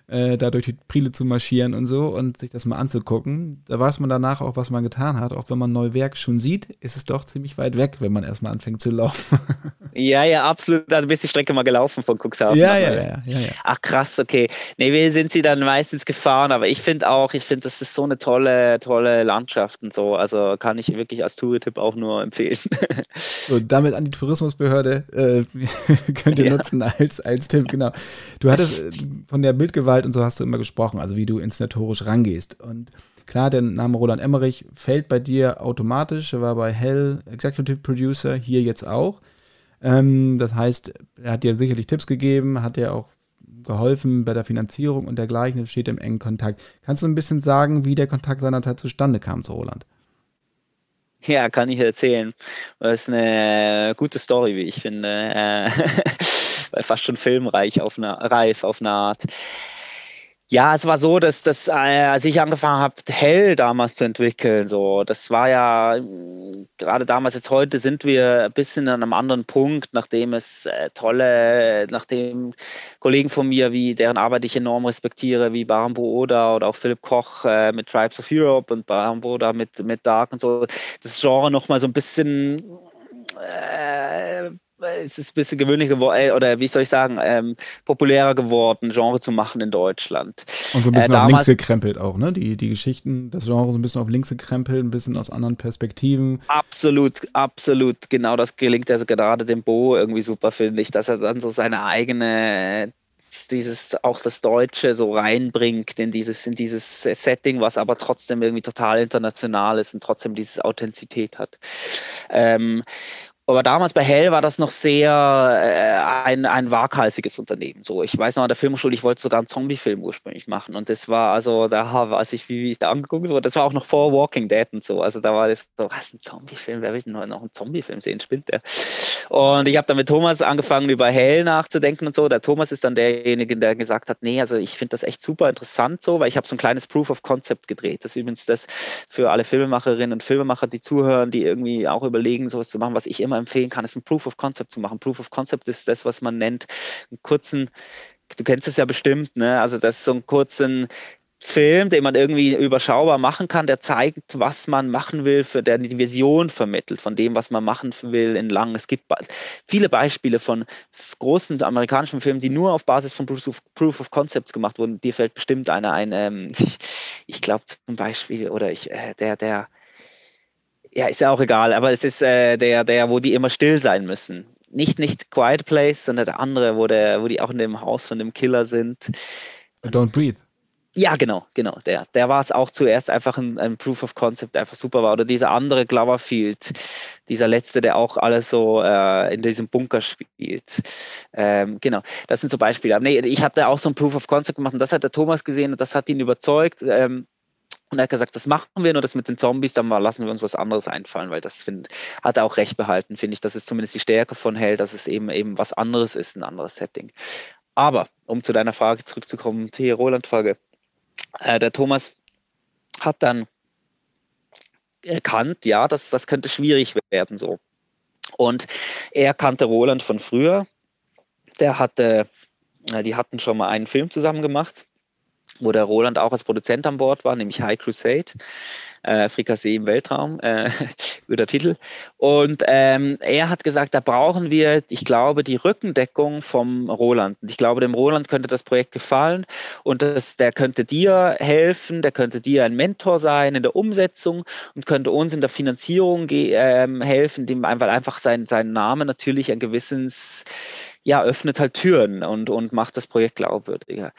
äh, da durch die Prile zu marschieren und so und sich das mal anzugucken. Da weiß man danach auch, was man getan hat. Auch wenn man Neuwerk schon sieht, ist es doch ziemlich weit weg, wenn man erstmal anfängt zu laufen. ja, ja, absolut. Da bist die Strecke mal gelaufen von Cuxhaven. Ja, ja, ja, ja, ja. Ach krass, okay. Nee, wir sind sie dann meistens gefahren, aber ich finde auch, ich finde, das ist so eine tolle, tolle Landschaft und so. Also kann ich wirklich als Touritipp auch nur empfehlen. so, damit an die Tourismusbehörde äh, könnt ihr ja. nutzen als, als Tipp, genau. Du hattest äh, von der Bildgewalt und so hast du immer gesprochen, also wie du inszenatorisch rangehst. Und klar, der Name Roland Emmerich fällt bei dir automatisch. Er war bei Hell Executive Producer, hier jetzt auch. Ähm, das heißt, er hat dir sicherlich Tipps gegeben, hat dir auch geholfen bei der Finanzierung und dergleichen, steht im engen Kontakt. Kannst du ein bisschen sagen, wie der Kontakt seinerzeit zustande kam zu Roland? Ja, kann ich erzählen. Das ist eine gute Story, wie ich finde. Äh, fast schon filmreich auf eine, reif auf eine Art. Ja, es war so, dass, dass äh, als ich angefangen habe, Hell damals zu entwickeln, so, das war ja gerade damals, jetzt heute sind wir ein bisschen an einem anderen Punkt, nachdem es äh, tolle, nachdem Kollegen von mir, wie deren Arbeit ich enorm respektiere, wie Barambo Oda oder auch Philipp Koch äh, mit Tribes of Europe und Barambo Oda mit, mit Dark und so, das Genre nochmal so ein bisschen äh, es ist ein bisschen gewöhnlicher geworden, äh, oder wie soll ich sagen, ähm, populärer geworden, Genre zu machen in Deutschland. Und so ein bisschen äh, auf links gekrempelt auch, ne? Die, die Geschichten, das Genre so ein bisschen auf links gekrempelt, ein bisschen aus anderen Perspektiven. Absolut, absolut. Genau das gelingt also gerade dem Bo irgendwie super, finde ich, dass er dann so seine eigene dieses auch das Deutsche so reinbringt in dieses in dieses Setting, was aber trotzdem irgendwie total international ist und trotzdem diese Authentizität hat. Ähm, Aber damals bei Hell war das noch sehr äh, ein, ein waghalsiges Unternehmen. So, ich weiß noch an der Filmschule, ich wollte sogar einen Zombie-Film ursprünglich machen. Und das war also, da weiß ich, wie, wie ich da angeguckt wurde, das war auch noch vor Walking Dead und so. Also da war das so, was ein Zombie-Film, wer will denn noch einen Zombie-Film sehen? Spinnt der? Und ich habe dann mit Thomas angefangen, über Hell nachzudenken und so. Der Thomas ist dann derjenige, der gesagt hat, nee, also ich finde das echt super interessant so, weil ich habe so ein kleines Proof of Concept gedreht. Das ist übrigens das für alle Filmemacherinnen und Filmemacher, die zuhören, die irgendwie auch überlegen, sowas zu machen, was ich immer empfehlen kann, ist ein Proof of Concept zu machen. Proof of Concept ist das, was man nennt, einen kurzen, du kennst es ja bestimmt, ne? Also das ist so einen kurzen Film, den man irgendwie überschaubar machen kann, der zeigt, was man machen will, für der die Vision vermittelt von dem, was man machen will in lang. Es gibt viele Beispiele von großen amerikanischen Filmen, die nur auf Basis von Proof of, Proof of Concepts gemacht wurden. Dir fällt bestimmt einer ein, ähm, ich, ich glaube zum Beispiel, oder ich, äh, der, der, ja, ist ja auch egal, aber es ist äh, der, der, wo die immer still sein müssen. Nicht, nicht Quiet Place, sondern der andere, wo, der, wo die auch in dem Haus von dem Killer sind. Don't Breathe. Ja, genau, genau. Der, der war es auch zuerst einfach ein, ein, Proof of Concept, einfach super war. Oder dieser andere Gloverfield, dieser letzte, der auch alles so äh, in diesem Bunker spielt. Ähm, genau, das sind so Beispiele. Nee, ich hatte auch so ein Proof of Concept gemacht und das hat der Thomas gesehen und das hat ihn überzeugt. Ähm, und er hat gesagt, das machen wir, nur das mit den Zombies, dann lassen wir uns was anderes einfallen, weil das find, hat er auch recht behalten, finde ich. Das ist zumindest die Stärke von Hell, dass es eben eben was anderes ist, ein anderes Setting. Aber, um zu deiner Frage zurückzukommen, die Roland-Frage, äh, der Thomas hat dann erkannt, ja, das, das könnte schwierig werden so. Und er kannte Roland von früher. Der hatte, äh, die hatten schon mal einen Film zusammen gemacht wo der Roland auch als Produzent an Bord war, nämlich High Crusade. Äh, Frikassee im Weltraum, äh, guter Titel. Und ähm, er hat gesagt, da brauchen wir, ich glaube, die Rückendeckung vom Roland. Ich glaube, dem Roland könnte das Projekt gefallen und das, der könnte dir helfen, der könnte dir ein Mentor sein in der Umsetzung und könnte uns in der Finanzierung ähm, helfen, dem einfach, einfach sein, sein Name natürlich ein gewisses ja, öffnet halt Türen und, und macht das Projekt glaubwürdiger.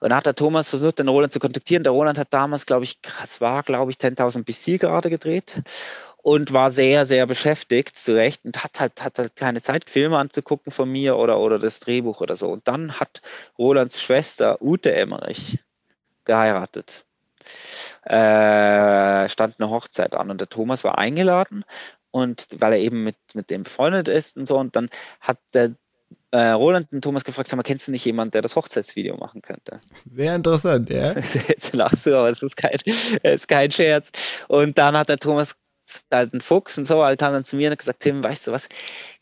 Und da hat der Thomas versucht, den Roland zu kontaktieren. Der Roland hat damals, glaube ich, es war, glaube ich, 10.000 BC gerade gedreht und war sehr, sehr beschäftigt, zu Recht, und hat halt, hat halt keine Zeit, Filme anzugucken von mir oder, oder das Drehbuch oder so. Und dann hat Rolands Schwester Ute Emmerich geheiratet. Äh, stand eine Hochzeit an und der Thomas war eingeladen und weil er eben mit, mit dem befreundet ist und so und dann hat der äh, Roland und Thomas gefragt, sag mal, kennst du nicht jemanden, der das Hochzeitsvideo machen könnte? Sehr interessant, ja. Jetzt lachst du, aber es ist kein, es ist kein Scherz. Und dann hat der Thomas halt ein Fuchs und so, halt dann zu mir und gesagt, Tim, weißt du was,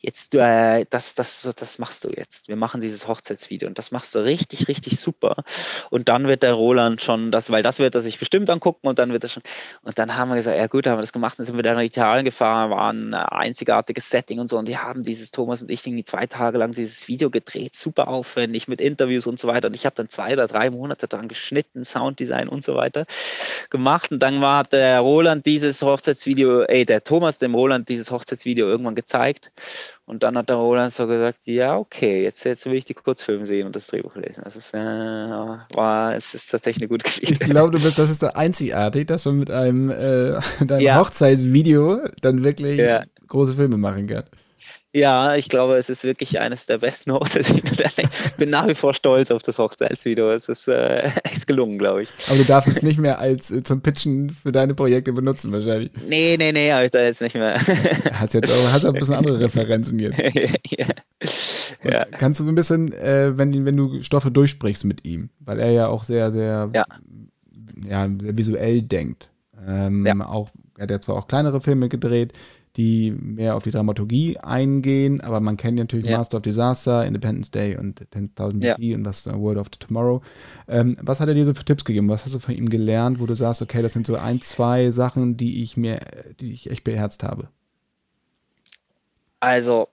jetzt, äh, das, das, das machst du jetzt. Wir machen dieses Hochzeitsvideo und das machst du richtig, richtig super. Und dann wird der Roland schon das, weil das wird er sich bestimmt angucken und dann wird er schon, und dann haben wir gesagt, ja gut, haben wir das gemacht, dann sind wir dann nach Italien gefahren, war ein einzigartiges Setting und so. Und die haben dieses, Thomas und ich, irgendwie zwei Tage lang dieses Video gedreht, super aufwendig mit Interviews und so weiter. Und ich habe dann zwei oder drei Monate dran geschnitten, Sounddesign und so weiter gemacht. Und dann war der Roland dieses Hochzeitsvideo, ey, der Thomas dem Roland dieses Hochzeitsvideo irgendwann gezeigt und dann hat der Roland so gesagt, ja, okay, jetzt, jetzt will ich die Kurzfilme sehen und das Drehbuch lesen. Das ist, äh, war, es ist tatsächlich eine gute Geschichte. Ich glaube, das ist da einzigartig, dass man mit einem, äh, deinem ja. Hochzeitsvideo dann wirklich ja. große Filme machen kann. Ja, ich glaube, es ist wirklich eines der besten Hochzeitsvideos. Ich bin nach wie vor stolz auf das Hochzeitsvideo. Es ist äh, echt gelungen, glaube ich. Aber du darfst es nicht mehr als äh, zum Pitchen für deine Projekte benutzen, wahrscheinlich. Nee, nee, nee, habe ich da jetzt nicht mehr. hast jetzt auch, hast auch ein bisschen andere Referenzen jetzt. ja. ja. Kannst du so ein bisschen, äh, wenn, wenn du Stoffe durchsprichst mit ihm, weil er ja auch sehr, sehr, ja. Ja, sehr visuell denkt. Ähm, ja. Auch, er hat ja zwar auch kleinere Filme gedreht, die mehr auf die Dramaturgie eingehen, aber man kennt ja natürlich ja. Master of Disaster, Independence Day und 10.000 BC ja. und was uh, World of Tomorrow. Ähm, was hat er dir so für Tipps gegeben? Was hast du von ihm gelernt, wo du sagst, okay, das sind so ein, zwei Sachen, die ich mir, die ich echt beherzt habe? Also,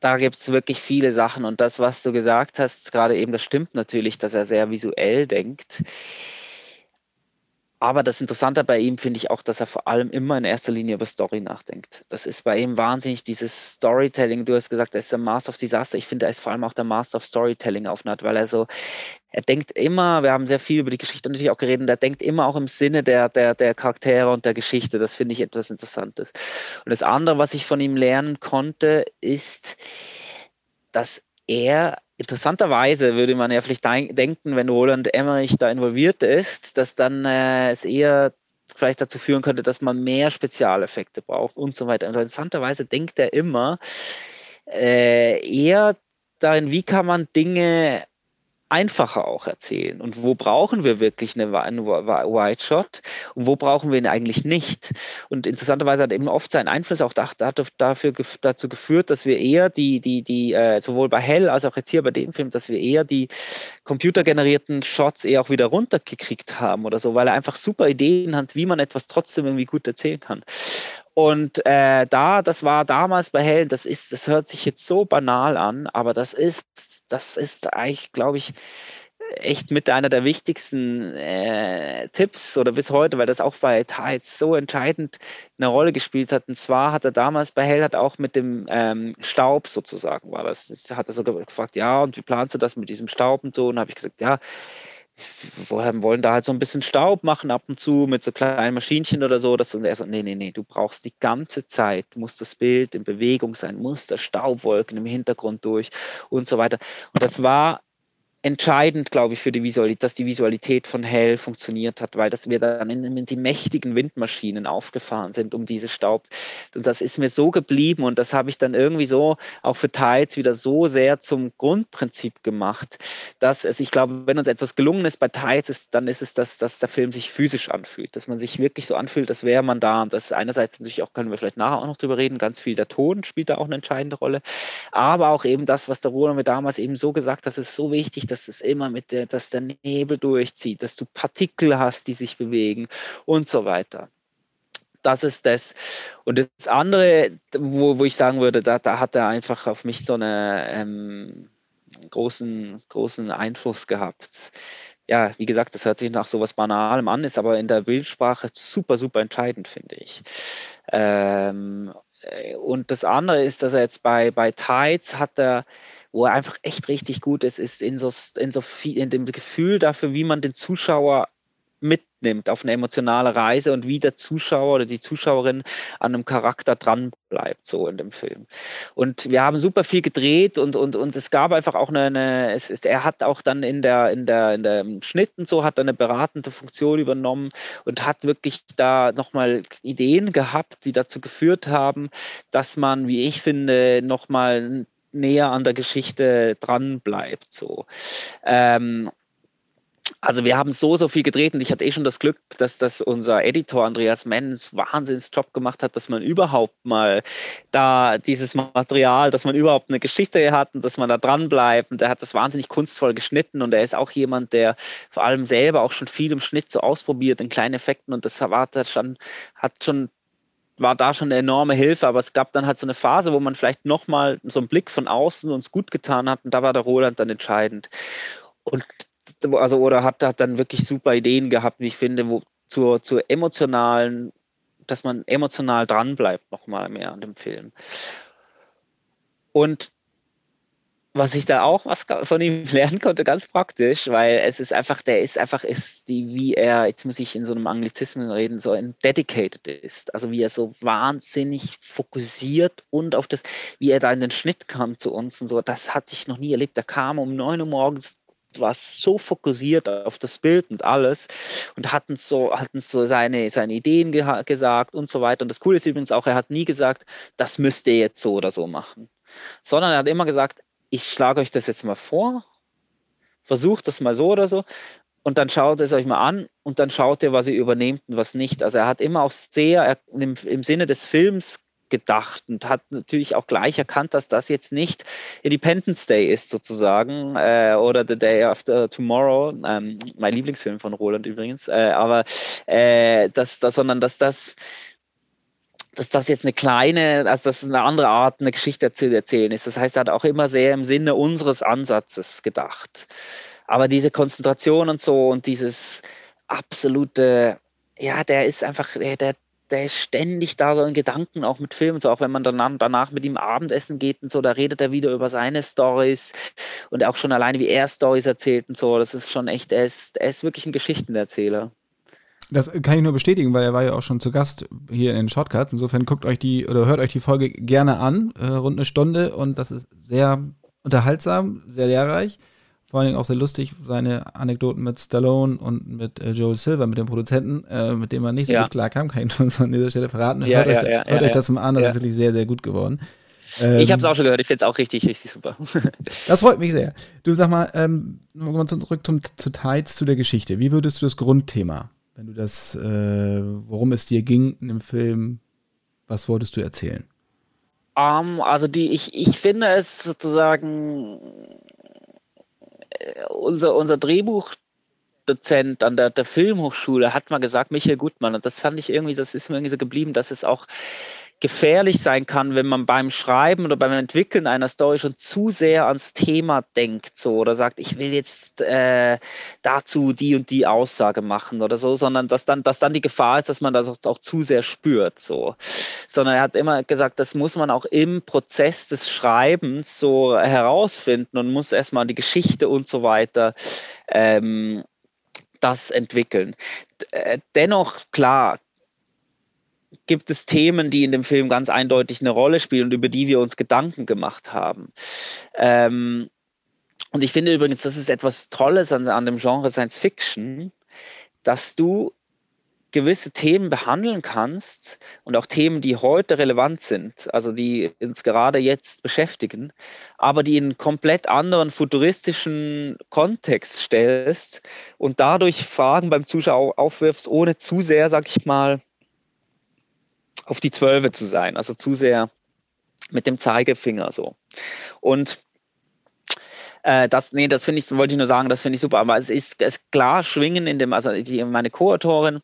da gibt es wirklich viele Sachen und das, was du gesagt hast, gerade eben, das stimmt natürlich, dass er sehr visuell denkt aber das Interessante bei ihm finde ich auch, dass er vor allem immer in erster Linie über Story nachdenkt. Das ist bei ihm wahnsinnig dieses Storytelling. Du hast gesagt, er ist der Master of Disaster. Ich finde, er ist vor allem auch der Master of Storytelling auf Art, weil er so, er denkt immer, wir haben sehr viel über die Geschichte natürlich auch geredet, er denkt immer auch im Sinne der, der, der Charaktere und der Geschichte. Das finde ich etwas Interessantes. Und das andere, was ich von ihm lernen konnte, ist, dass er Interessanterweise würde man ja vielleicht denken, wenn Roland Emmerich da involviert ist, dass dann äh, es eher vielleicht dazu führen könnte, dass man mehr Spezialeffekte braucht und so weiter. Interessanterweise denkt er immer äh, eher darin, wie kann man Dinge einfacher auch erzählen. Und wo brauchen wir wirklich eine, eine White Shot und wo brauchen wir ihn eigentlich nicht? Und interessanterweise hat eben oft sein Einfluss auch dafür, dazu geführt, dass wir eher die, die, die, äh, sowohl bei Hell als auch jetzt hier bei dem Film, dass wir eher die computergenerierten Shots eher auch wieder runtergekriegt haben oder so, weil er einfach super Ideen hat, wie man etwas trotzdem irgendwie gut erzählen kann. Und äh, da, das war damals bei Helen, das ist, das hört sich jetzt so banal an, aber das ist, das ist eigentlich, glaube ich, echt mit einer der wichtigsten äh, Tipps oder bis heute, weil das auch bei Tides so entscheidend eine Rolle gespielt hat. Und zwar hat er damals bei Hell hat auch mit dem ähm, Staub sozusagen war das. Hat er sogar gefragt, ja, und wie planst du das mit diesem Staub und so? Und habe ich gesagt, ja, wir wollen da halt so ein bisschen Staub machen ab und zu mit so kleinen Maschinchen oder so. Das, und er so, nee, nee, nee, du brauchst die ganze Zeit, muss das Bild in Bewegung sein, muss da Staubwolken im Hintergrund durch und so weiter. Und das war entscheidend, glaube ich, für die Visualität, dass die Visualität von Hell funktioniert hat, weil dass wir dann in, in, die mächtigen Windmaschinen aufgefahren sind, um diese Staub. Und das ist mir so geblieben und das habe ich dann irgendwie so auch für Tides wieder so sehr zum Grundprinzip gemacht, dass es, ich glaube, wenn uns etwas gelungen ist bei Tides, ist, dann ist es, dass, dass der Film sich physisch anfühlt, dass man sich wirklich so anfühlt, als wäre man da. Und das ist einerseits natürlich auch, können wir vielleicht nachher auch noch drüber reden, ganz viel der Ton spielt da auch eine entscheidende Rolle, aber auch eben das, was der Roland mir damals eben so gesagt hat, das ist so wichtig, dass es immer mit der, dass der Nebel durchzieht, dass du Partikel hast, die sich bewegen und so weiter. Das ist das. Und das andere, wo, wo ich sagen würde, da, da hat er einfach auf mich so einen ähm, großen, großen Einfluss gehabt. Ja, wie gesagt, das hört sich nach so was Banalem an, ist aber in der Bildsprache super, super entscheidend, finde ich. Ähm, äh, und das andere ist, dass er jetzt bei, bei Tides hat er wo er einfach echt richtig gut ist, ist in so, in so viel, in dem Gefühl dafür, wie man den Zuschauer mitnimmt auf eine emotionale Reise und wie der Zuschauer oder die Zuschauerin an einem Charakter dran bleibt, so in dem Film. Und wir haben super viel gedreht und, und, und es gab einfach auch eine, eine es ist, er hat auch dann in der, in der, in der Schnitt und so, hat eine beratende Funktion übernommen und hat wirklich da nochmal Ideen gehabt, die dazu geführt haben, dass man, wie ich finde, nochmal näher an der Geschichte dran bleibt. So. Ähm, also wir haben so, so viel gedreht und ich hatte eh schon das Glück, dass das unser Editor Andreas Menz Wahnsinnsjob gemacht hat, dass man überhaupt mal da dieses Material, dass man überhaupt eine Geschichte hat und dass man da dran bleibt. Und er hat das wahnsinnig kunstvoll geschnitten und er ist auch jemand, der vor allem selber auch schon viel im Schnitt so ausprobiert in kleinen Effekten und das hat schon, hat schon war da schon eine enorme Hilfe, aber es gab dann halt so eine Phase, wo man vielleicht nochmal so einen Blick von außen uns gut getan hat und da war der Roland dann entscheidend. Und also oder hat, hat dann wirklich super Ideen gehabt, wie ich finde, wo zur, zur emotionalen, dass man emotional dranbleibt nochmal mehr an dem Film. Und was ich da auch was von ihm lernen konnte, ganz praktisch, weil es ist einfach, der ist einfach, ist die, wie er, jetzt muss ich in so einem Anglizismus reden, so ein dedicated ist. Also wie er so wahnsinnig fokussiert und auf das, wie er da in den Schnitt kam zu uns und so, das hatte ich noch nie erlebt. Da kam um neun Uhr morgens war so fokussiert auf das Bild und alles und hatten so, hatten so seine, seine Ideen ge gesagt und so weiter. Und das Coole ist übrigens auch, er hat nie gesagt, das müsst ihr jetzt so oder so machen, sondern er hat immer gesagt, ich schlage euch das jetzt mal vor, versucht das mal so oder so und dann schaut es euch mal an und dann schaut ihr, was ihr übernehmt und was nicht. Also er hat immer auch sehr im, im Sinne des Films gedacht und hat natürlich auch gleich erkannt, dass das jetzt nicht Independence Day ist sozusagen äh, oder The Day After Tomorrow, ähm, mein Lieblingsfilm von Roland übrigens, äh, aber äh, dass, dass, sondern dass das dass das jetzt eine kleine, also das ist eine andere Art, eine Geschichte zu erzählen ist. Das heißt, er hat auch immer sehr im Sinne unseres Ansatzes gedacht. Aber diese Konzentration und so und dieses absolute ja, der ist einfach, der, der, der ist ständig da so in Gedanken, auch mit Filmen, so auch wenn man dann danach mit ihm Abendessen geht und so, da redet er wieder über seine Stories und auch schon alleine, wie er Stories erzählt und so, das ist schon echt, er ist, er ist wirklich ein Geschichtenerzähler. Das kann ich nur bestätigen, weil er war ja auch schon zu Gast hier in den Shortcuts. Insofern guckt euch die oder hört euch die Folge gerne an, äh, rund eine Stunde und das ist sehr unterhaltsam, sehr lehrreich. Vor allen Dingen auch sehr lustig, seine Anekdoten mit Stallone und mit äh, Joel Silver, mit dem Produzenten, äh, mit dem man nicht so ja. gut klarkam, kann ich nur so an dieser Stelle verraten. Ja, hört ja, euch, hört euch das mal an, das ist wirklich sehr, sehr gut geworden. Ähm, ich habe es auch schon gehört, ich finde es auch richtig, richtig super. das freut mich sehr. Du sag mal, ähm, mal zurück zum, zu Teils zu der Geschichte. Wie würdest du das Grundthema, wenn du das, äh, worum es dir ging in dem Film, was wolltest du erzählen? Um, ähm, also die, ich, ich finde es sozusagen unser, unser Drehbuchdozent an der, der Filmhochschule hat mal gesagt, Michael Gutmann, und das fand ich irgendwie, das ist mir irgendwie so geblieben, dass es auch gefährlich sein kann, wenn man beim Schreiben oder beim Entwickeln einer Story schon zu sehr ans Thema denkt, so oder sagt, ich will jetzt äh, dazu die und die Aussage machen oder so, sondern dass dann, dass dann die Gefahr ist, dass man das auch, auch zu sehr spürt, so. Sondern er hat immer gesagt, das muss man auch im Prozess des Schreibens so herausfinden und muss erstmal die Geschichte und so weiter ähm, das entwickeln. Äh, dennoch, klar, gibt es Themen, die in dem Film ganz eindeutig eine Rolle spielen und über die wir uns Gedanken gemacht haben. Ähm, und ich finde übrigens, das ist etwas Tolles an, an dem Genre Science Fiction, dass du gewisse Themen behandeln kannst und auch Themen, die heute relevant sind, also die uns gerade jetzt beschäftigen, aber die in einen komplett anderen futuristischen Kontext stellst und dadurch Fragen beim Zuschauer aufwirfst, ohne zu sehr, sag ich mal, auf die Zwölfe zu sein, also zu sehr mit dem Zeigefinger so. Und äh, das, nee, das finde ich, wollte ich nur sagen, das finde ich super. Aber es ist, es klar schwingen in dem, also die, meine Co-Autorin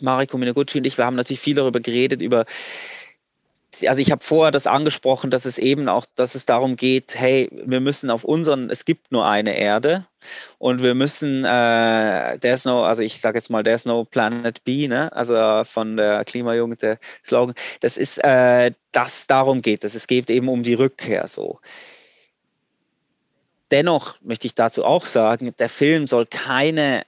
Mariko Minaguchi und ich, wir haben natürlich viel darüber geredet, über also ich habe vorher das angesprochen, dass es eben auch, dass es darum geht, hey, wir müssen auf unseren, es gibt nur eine Erde und wir müssen, äh, there's no, also ich sage jetzt mal, there's no planet B, ne? also von der Klimajugend der Slogan, das ist, äh, dass darum geht es, es geht eben um die Rückkehr so. Dennoch möchte ich dazu auch sagen, der Film soll keine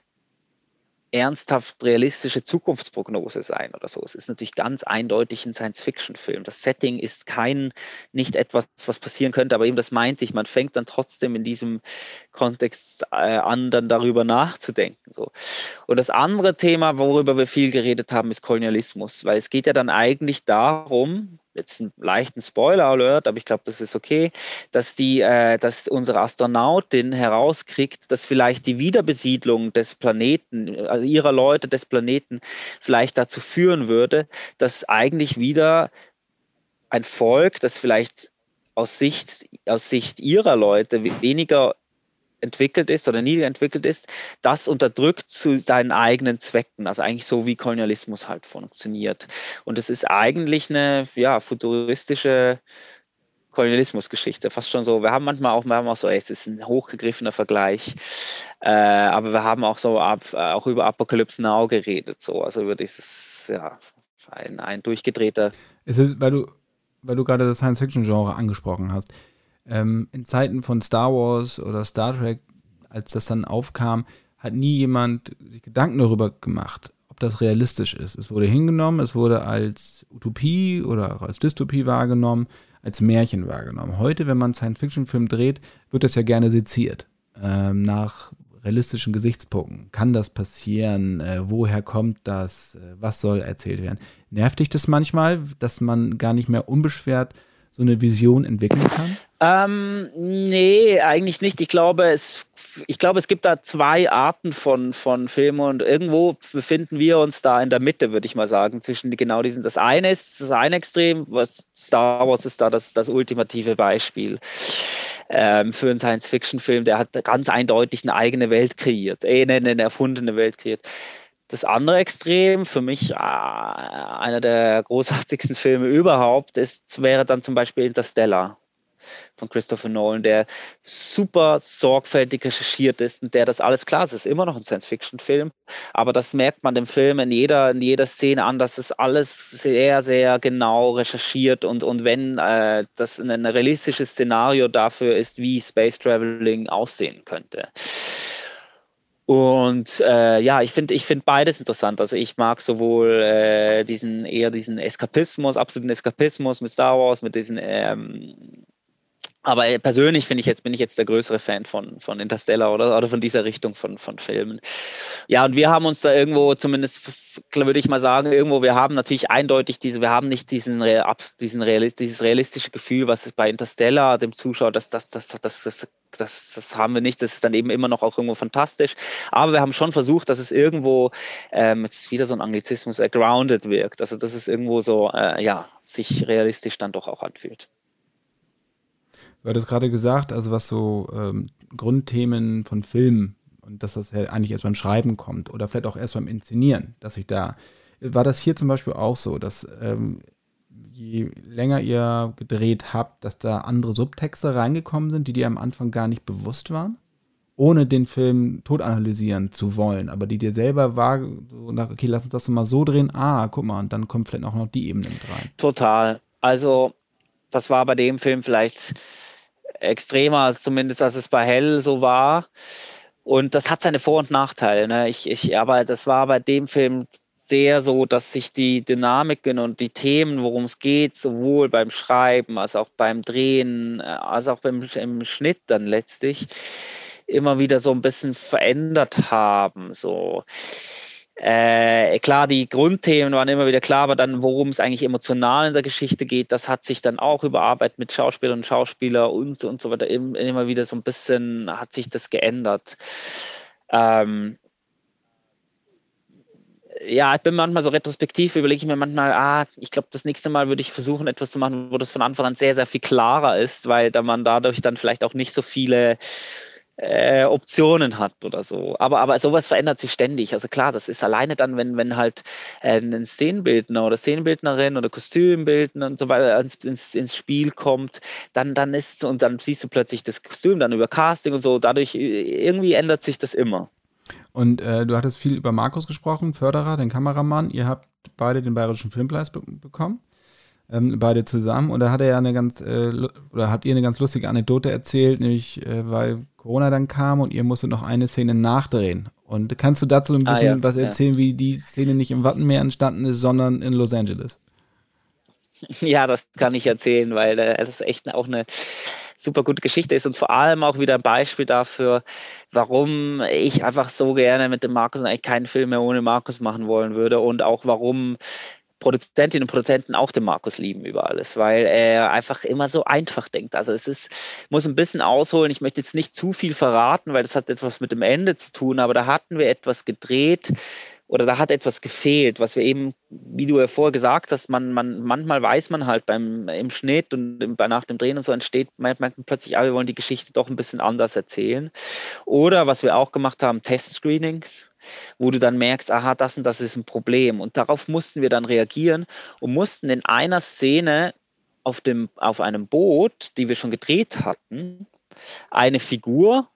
ernsthaft realistische Zukunftsprognose sein oder so. Es ist natürlich ganz eindeutig ein Science-Fiction-Film. Das Setting ist kein, nicht etwas, was passieren könnte, aber eben das meinte ich, man fängt dann trotzdem in diesem Kontext äh, an, dann darüber nachzudenken. So. Und das andere Thema, worüber wir viel geredet haben, ist Kolonialismus, weil es geht ja dann eigentlich darum, jetzt einen leichten Spoiler-Alert, aber ich glaube, das ist okay, dass die, äh, dass unsere Astronautin herauskriegt, dass vielleicht die Wiederbesiedlung des Planeten, also ihrer Leute des Planeten, vielleicht dazu führen würde, dass eigentlich wieder ein Volk, das vielleicht aus Sicht, aus Sicht ihrer Leute weniger entwickelt ist oder nie entwickelt ist, das unterdrückt zu seinen eigenen Zwecken. Also eigentlich so, wie Kolonialismus halt funktioniert. Und es ist eigentlich eine ja, futuristische Kolonialismusgeschichte, fast schon so. Wir haben manchmal auch, wir haben auch so, ey, es ist ein hochgegriffener Vergleich, äh, aber wir haben auch so ab, auch über Apocalypse Now geredet, so, also über dieses, ja, ein, ein durchgedrehter. Es ist, weil du, weil du gerade das Science-Fiction-Genre angesprochen hast ähm, in Zeiten von Star Wars oder Star Trek, als das dann aufkam, hat nie jemand sich Gedanken darüber gemacht, ob das realistisch ist. Es wurde hingenommen, es wurde als Utopie oder auch als Dystopie wahrgenommen, als Märchen wahrgenommen. Heute, wenn man Science-Fiction-Film dreht, wird das ja gerne seziert. Ähm, nach realistischen Gesichtspunkten. Kann das passieren? Äh, woher kommt das? Äh, was soll erzählt werden? Nervt dich das manchmal, dass man gar nicht mehr unbeschwert so eine Vision entwickeln kann? Ähm, nee, eigentlich nicht. Ich glaube, es, ich glaube, es gibt da zwei Arten von, von Filmen und irgendwo befinden wir uns da in der Mitte, würde ich mal sagen, zwischen genau diesen. Das eine ist das eine Extrem, was Star Wars ist da das, das ultimative Beispiel ähm, für einen Science-Fiction-Film, der hat ganz eindeutig eine eigene Welt kreiert, äh, eine, eine erfundene Welt kreiert. Das andere Extrem, für mich äh, einer der großartigsten Filme überhaupt, ist, wäre dann zum Beispiel Interstellar. Von Christopher Nolan, der super sorgfältig recherchiert ist und der das alles klar, es ist immer noch ein Science-Fiction-Film, aber das merkt man dem Film in jeder, in jeder Szene an, dass es alles sehr, sehr genau recherchiert und, und wenn äh, das ein realistisches Szenario dafür ist, wie Space Traveling aussehen könnte. Und äh, ja, ich finde ich find beides interessant. Also ich mag sowohl äh, diesen eher diesen Eskapismus, absoluten Eskapismus mit Star Wars, mit diesen ähm, aber persönlich finde ich jetzt, bin ich jetzt der größere Fan von, von Interstellar oder, oder von dieser Richtung von, von Filmen. Ja, und wir haben uns da irgendwo, zumindest würde ich mal sagen, irgendwo, wir haben natürlich eindeutig diese, wir haben nicht diesen, diesen Realist, dieses realistische Gefühl, was bei Interstellar dem Zuschauer, das, das, das, das, das, das, das haben wir nicht. Das ist dann eben immer noch auch irgendwo fantastisch. Aber wir haben schon versucht, dass es irgendwo, ähm, jetzt wieder so ein Anglizismus, äh, grounded wirkt. Also, dass es irgendwo so, äh, ja, sich realistisch dann doch auch anfühlt. Du hattest gerade gesagt, also was so ähm, Grundthemen von Filmen und dass das ja eigentlich erst beim Schreiben kommt oder vielleicht auch erst beim Inszenieren, dass ich da. War das hier zum Beispiel auch so, dass ähm, je länger ihr gedreht habt, dass da andere Subtexte reingekommen sind, die dir am Anfang gar nicht bewusst waren? Ohne den Film tot analysieren zu wollen, aber die dir selber war, so nach, okay, lass uns das mal so drehen, ah, guck mal, und dann kommt vielleicht auch noch die Ebene mit rein. Total. Also, das war bei dem Film vielleicht extremer, zumindest als es bei Hell so war. Und das hat seine Vor- und Nachteile. Ne? Ich, ich, aber das war bei dem Film sehr so, dass sich die Dynamiken und die Themen, worum es geht, sowohl beim Schreiben als auch beim Drehen, äh, als auch beim im Schnitt dann letztlich immer wieder so ein bisschen verändert haben. So äh, klar, die Grundthemen waren immer wieder klar, aber dann, worum es eigentlich emotional in der Geschichte geht, das hat sich dann auch überarbeitet mit Schauspielern und Schauspieler und, und so weiter. Immer wieder so ein bisschen hat sich das geändert. Ähm, ja, ich bin manchmal so retrospektiv, überlege ich mir manchmal, ah, ich glaube, das nächste Mal würde ich versuchen, etwas zu machen, wo das von Anfang an sehr, sehr viel klarer ist, weil da man dadurch dann vielleicht auch nicht so viele äh, Optionen hat oder so. Aber, aber sowas verändert sich ständig. Also klar, das ist alleine dann, wenn, wenn halt äh, ein Szenenbildner oder Szenenbildnerin oder Kostümbildner und so weiter ins, ins, ins Spiel kommt, dann, dann ist und dann siehst du plötzlich das Kostüm, dann über Casting und so. Dadurch äh, irgendwie ändert sich das immer. Und äh, du hattest viel über Markus gesprochen, Förderer, den Kameramann. Ihr habt beide den Bayerischen Filmpreis be bekommen ähm, beide zusammen. Und da hat er ja eine ganz, äh, oder habt ihr eine ganz lustige Anekdote erzählt, nämlich äh, weil Corona dann kam und ihr musstet noch eine Szene nachdrehen. Und kannst du dazu ein bisschen ah, ja, was erzählen, ja. wie die Szene nicht im Wattenmeer entstanden ist, sondern in Los Angeles? Ja, das kann ich erzählen, weil äh, das echt auch eine super gute Geschichte ist und vor allem auch wieder ein Beispiel dafür, warum ich einfach so gerne mit dem Markus eigentlich keinen Film mehr ohne Markus machen wollen würde und auch warum Produzentinnen und Produzenten auch den Markus lieben über alles, weil er einfach immer so einfach denkt. Also es ist, muss ein bisschen ausholen. Ich möchte jetzt nicht zu viel verraten, weil das hat etwas mit dem Ende zu tun, aber da hatten wir etwas gedreht, oder da hat etwas gefehlt, was wir eben, wie du ja vorher gesagt hast, man, man, manchmal weiß man halt beim, im Schnitt und nach dem Drehen und so entsteht, merkt man plötzlich, ah, wir wollen die Geschichte doch ein bisschen anders erzählen. Oder was wir auch gemacht haben, Test-Screenings, wo du dann merkst, aha, das und das ist ein Problem. Und darauf mussten wir dann reagieren und mussten in einer Szene auf, dem, auf einem Boot, die wir schon gedreht hatten, eine Figur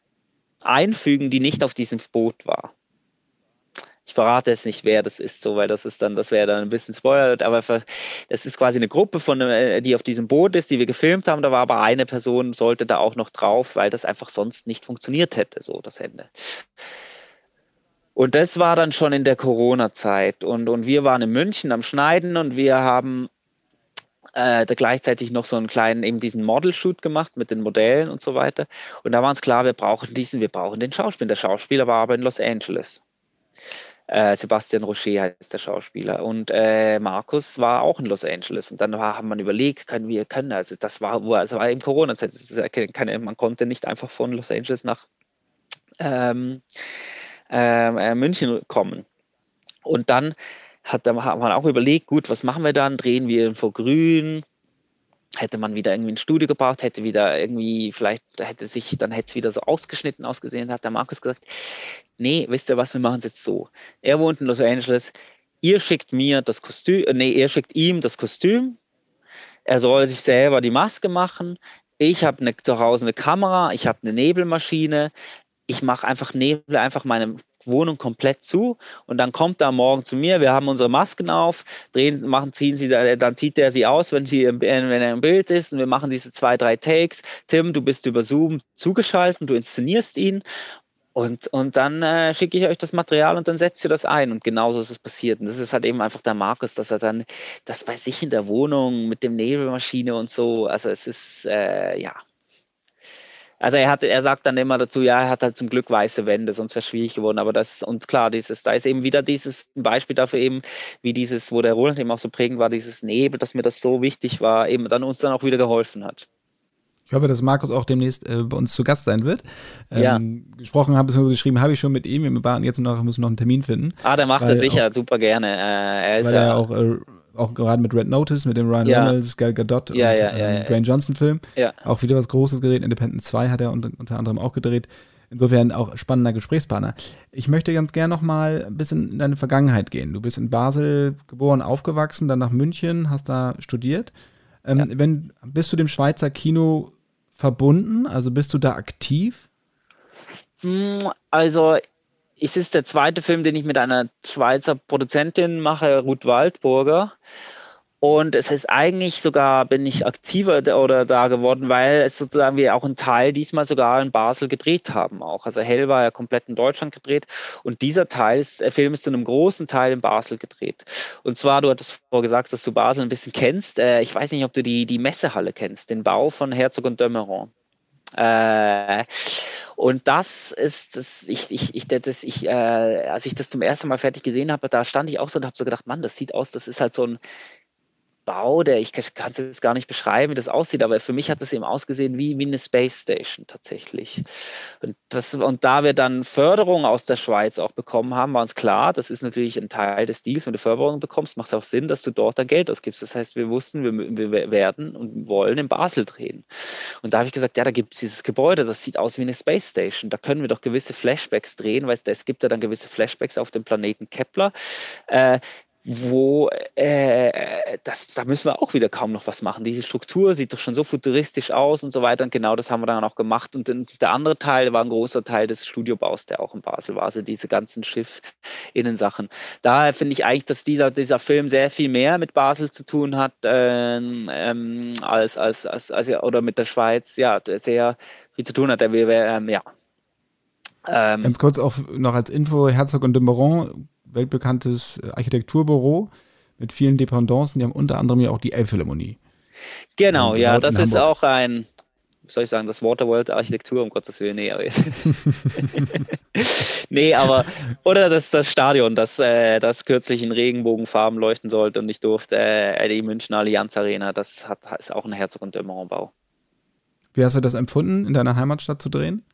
einfügen, die nicht auf diesem Boot war. Ich verrate jetzt nicht, wer das ist, so, weil das ist dann, das wäre dann ein bisschen Spoiler, aber das ist quasi eine Gruppe von, äh, die auf diesem Boot ist, die wir gefilmt haben. Da war aber eine Person, sollte da auch noch drauf, weil das einfach sonst nicht funktioniert hätte, so das Ende. Und das war dann schon in der Corona-Zeit. Und, und wir waren in München am Schneiden und wir haben äh, da gleichzeitig noch so einen kleinen, eben diesen Model-Shoot gemacht mit den Modellen und so weiter. Und da war uns klar, wir brauchen diesen, wir brauchen den Schauspieler. Der Schauspieler war aber in Los Angeles. Äh, Sebastian Rocher heißt der Schauspieler. Und äh, Markus war auch in Los Angeles. Und dann war, haben man überlegt, können wir können, also das war, also war in Corona-Zeit, man konnte nicht einfach von Los Angeles nach ähm, ähm, äh, München kommen. Und dann hat, hat man auch überlegt, gut, was machen wir dann? Drehen wir vor Grün? Hätte man wieder irgendwie ein Studio gebraucht, hätte wieder irgendwie, vielleicht hätte sich, dann hätte es wieder so ausgeschnitten ausgesehen, hat der Markus gesagt, nee, wisst ihr was, wir machen es jetzt so. Er wohnt in Los Angeles, ihr schickt mir das Kostüm, äh, nee, ihr schickt ihm das Kostüm, er soll sich selber die Maske machen, ich habe ne, zu Hause eine Kamera, ich habe eine Nebelmaschine, ich mache einfach Nebel, einfach meine Wohnung komplett zu und dann kommt er morgen zu mir, wir haben unsere Masken auf, drehen, machen, ziehen sie, dann zieht er sie aus, wenn, sie, wenn er im Bild ist und wir machen diese zwei, drei Takes. Tim, du bist über Zoom zugeschaltet, du inszenierst ihn und, und dann äh, schicke ich euch das Material und dann setzt ihr das ein. Und genauso ist es passiert. Und das ist halt eben einfach der Markus, dass er dann das bei sich in der Wohnung mit dem Nebelmaschine und so, also es ist, äh, ja, also er hat, er sagt dann immer dazu, ja, er hat halt zum Glück weiße Wände, sonst wäre es schwierig geworden. Aber das, und klar, dieses, da ist eben wieder dieses Beispiel dafür eben, wie dieses, wo der Roland eben auch so prägend war, dieses Nebel, dass mir das so wichtig war, eben dann uns dann auch wieder geholfen hat. Ich hoffe, dass Markus auch demnächst äh, bei uns zu Gast sein wird. Ähm, ja. Gesprochen habe, beziehungsweise geschrieben habe ich schon mit ihm. Wir warten jetzt noch, müssen noch einen Termin finden. Ah, der macht das sicher, auch, super gerne. Äh, er ist weil ja er auch äh, auch gerade mit Red Notice, mit dem Ryan ja. Reynolds, Gal Gadot ja, und ja, ähm, Dwayne Johnson Film. Auch wieder was Großes gedreht. Independence 2 hat er unter, anderem auch gedreht. Insofern auch spannender Gesprächspartner. Ich möchte ganz gerne noch mal ein bisschen in deine Vergangenheit gehen. Du bist in Basel geboren, aufgewachsen, dann nach München, hast da studiert. Ähm, wenn, bist du dem Schweizer Kino verbunden? Also bist du da aktiv? Hm, also es ist der zweite Film, den ich mit einer Schweizer Produzentin mache, Ruth Waldburger. Und es ist eigentlich sogar, bin ich aktiver oder da geworden, weil es sozusagen wir auch einen Teil diesmal sogar in Basel gedreht haben auch. Also Hell war ja komplett in Deutschland gedreht und dieser Teil, ist, der Film ist zu einem großen Teil in Basel gedreht. Und zwar, du hattest vorher gesagt, dass du Basel ein bisschen kennst. Äh, ich weiß nicht, ob du die, die Messehalle kennst, den Bau von Herzog und Dömeron. Äh, und das ist, das, ich, ich, ich, das, ich äh, als ich das zum ersten Mal fertig gesehen habe, da stand ich auch so und habe so gedacht, Mann, das sieht aus, das ist halt so ein Bau, der ich kann es jetzt gar nicht beschreiben, wie das aussieht, aber für mich hat es eben ausgesehen wie, wie eine Space Station tatsächlich. Und, das, und da wir dann Förderung aus der Schweiz auch bekommen haben, war uns klar, das ist natürlich ein Teil des Deals, wenn du Förderung bekommst, macht es auch Sinn, dass du dort dein Geld ausgibst. Das heißt, wir wussten, wir, wir werden und wollen in Basel drehen. Und da habe ich gesagt, ja, da gibt es dieses Gebäude, das sieht aus wie eine Space Station. Da können wir doch gewisse Flashbacks drehen, weil es gibt ja dann gewisse Flashbacks auf dem Planeten Kepler. Äh, wo äh, das, da müssen wir auch wieder kaum noch was machen. Diese Struktur sieht doch schon so futuristisch aus und so weiter. Und genau das haben wir dann auch gemacht. Und der andere Teil war ein großer Teil des Studiobaus, der auch in Basel war. Also diese ganzen Schiff-Innensachen. Daher finde ich eigentlich, dass dieser, dieser Film sehr viel mehr mit Basel zu tun hat ähm, ähm, als, als, als, als, oder mit der Schweiz. Ja, sehr viel zu tun hat. Der, ähm, ja. Ähm, Ganz kurz auch noch als Info: Herzog und de Meuron weltbekanntes äh, Architekturbüro mit vielen Dependancen. Die haben unter anderem ja auch die Elbphilharmonie. Genau, ja, das ist auch ein, soll ich sagen, das Waterworld Architektur, um Gottes Willen, nee, aber, nee, aber oder das, das Stadion, das, äh, das kürzlich in Regenbogenfarben leuchten sollte und ich durfte, äh, die Münchner Allianz Arena, das hat, ist auch ein Herzog- und Dömeron-Bau. Wie hast du das empfunden, in deiner Heimatstadt zu drehen?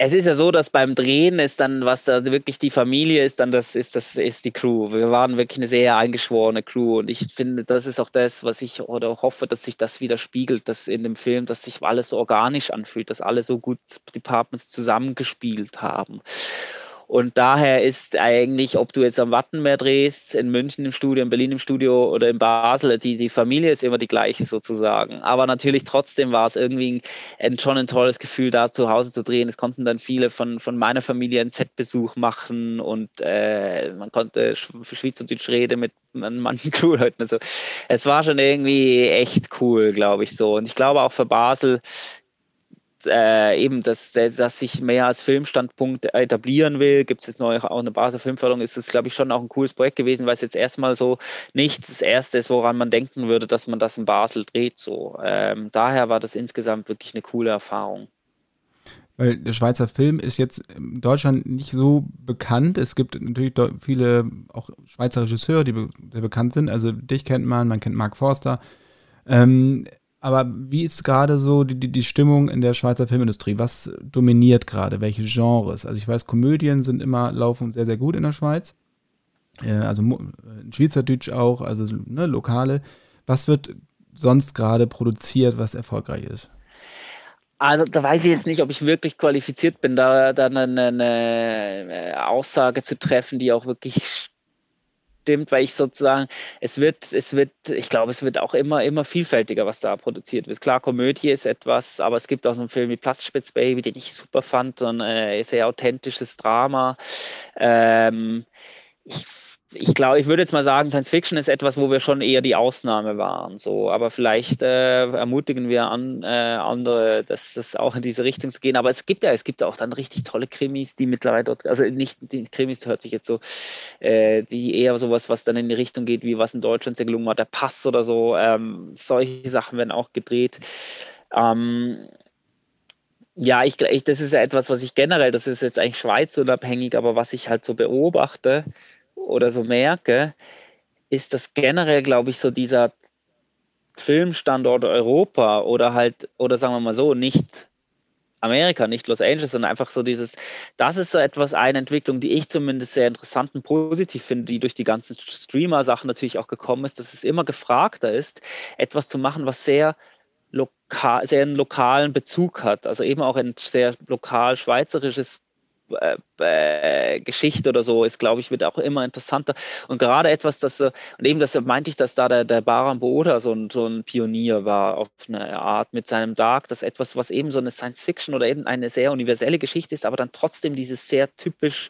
Es ist ja so, dass beim Drehen ist dann, was da wirklich die Familie ist, dann das ist das ist die Crew. Wir waren wirklich eine sehr eingeschworene Crew und ich finde, das ist auch das, was ich oder hoffe, dass sich das widerspiegelt, dass in dem Film, dass sich alles so organisch anfühlt, dass alle so gut Departments zusammengespielt haben. Und daher ist eigentlich, ob du jetzt am Wattenmeer drehst, in München im Studio, in Berlin im Studio oder in Basel, die, die Familie ist immer die gleiche sozusagen. Aber natürlich trotzdem war es irgendwie ein, schon ein tolles Gefühl, da zu Hause zu drehen. Es konnten dann viele von, von meiner Familie einen Set-Besuch machen und äh, man konnte Schweizerdeutsch reden mit manchen Crewleuten. Also es war schon irgendwie echt cool, glaube ich so. Und ich glaube auch für Basel äh, eben, dass, dass sich mehr als Filmstandpunkt etablieren will, gibt es jetzt neu auch eine Basel Filmförderung, ist es, glaube ich, schon auch ein cooles Projekt gewesen, weil es jetzt erstmal so nicht das Erste ist, woran man denken würde, dass man das in Basel dreht. So. Ähm, daher war das insgesamt wirklich eine coole Erfahrung. Weil der Schweizer Film ist jetzt in Deutschland nicht so bekannt. Es gibt natürlich viele auch Schweizer Regisseure, die sehr bekannt sind. Also dich kennt man, man kennt Mark Forster. Ähm, aber wie ist gerade so die, die, die Stimmung in der Schweizer Filmindustrie? Was dominiert gerade? Welche Genres? Also ich weiß, Komödien sind immer, laufen sehr, sehr gut in der Schweiz. Äh, also in Schweizerdeutsch auch, also ne, lokale. Was wird sonst gerade produziert, was erfolgreich ist? Also da weiß ich jetzt nicht, ob ich wirklich qualifiziert bin, da dann eine, eine Aussage zu treffen, die auch wirklich stimmt, weil ich sozusagen, es wird, es wird, ich glaube, es wird auch immer, immer vielfältiger, was da produziert wird. Klar, Komödie ist etwas, aber es gibt auch so einen Film wie Plastspitz Baby, den ich super fand, so ein äh, sehr authentisches Drama. Ähm, ich ich glaube, ich würde jetzt mal sagen, Science Fiction ist etwas, wo wir schon eher die Ausnahme waren. So, aber vielleicht äh, ermutigen wir an, äh, andere, dass das auch in diese Richtung zu gehen. Aber es gibt ja, es gibt auch dann richtig tolle Krimis, die mittlerweile dort, also nicht die Krimis hört sich jetzt so, äh, die eher sowas, was dann in die Richtung geht, wie was in Deutschland sehr gelungen war, der Pass oder so. Ähm, solche Sachen werden auch gedreht. Ähm, ja, ich, ich, das ist ja etwas, was ich generell, das ist jetzt eigentlich schweizunabhängig, aber was ich halt so beobachte, oder so merke, ist das generell, glaube ich, so dieser Filmstandort Europa oder halt, oder sagen wir mal so, nicht Amerika, nicht Los Angeles, sondern einfach so dieses, das ist so etwas, eine Entwicklung, die ich zumindest sehr interessant und positiv finde, die durch die ganzen Streamer-Sachen natürlich auch gekommen ist, dass es immer gefragter ist, etwas zu machen, was sehr lokal, sehr einen lokalen Bezug hat, also eben auch ein sehr lokal schweizerisches äh, äh, Geschichte oder so ist, glaube ich, wird auch immer interessanter. Und gerade etwas, das, und eben das meinte ich, dass da der, der Baran Boda so ein, so ein Pionier war auf eine Art mit seinem Dark, das etwas, was eben so eine Science Fiction oder eben eine sehr universelle Geschichte ist, aber dann trotzdem dieses sehr typisch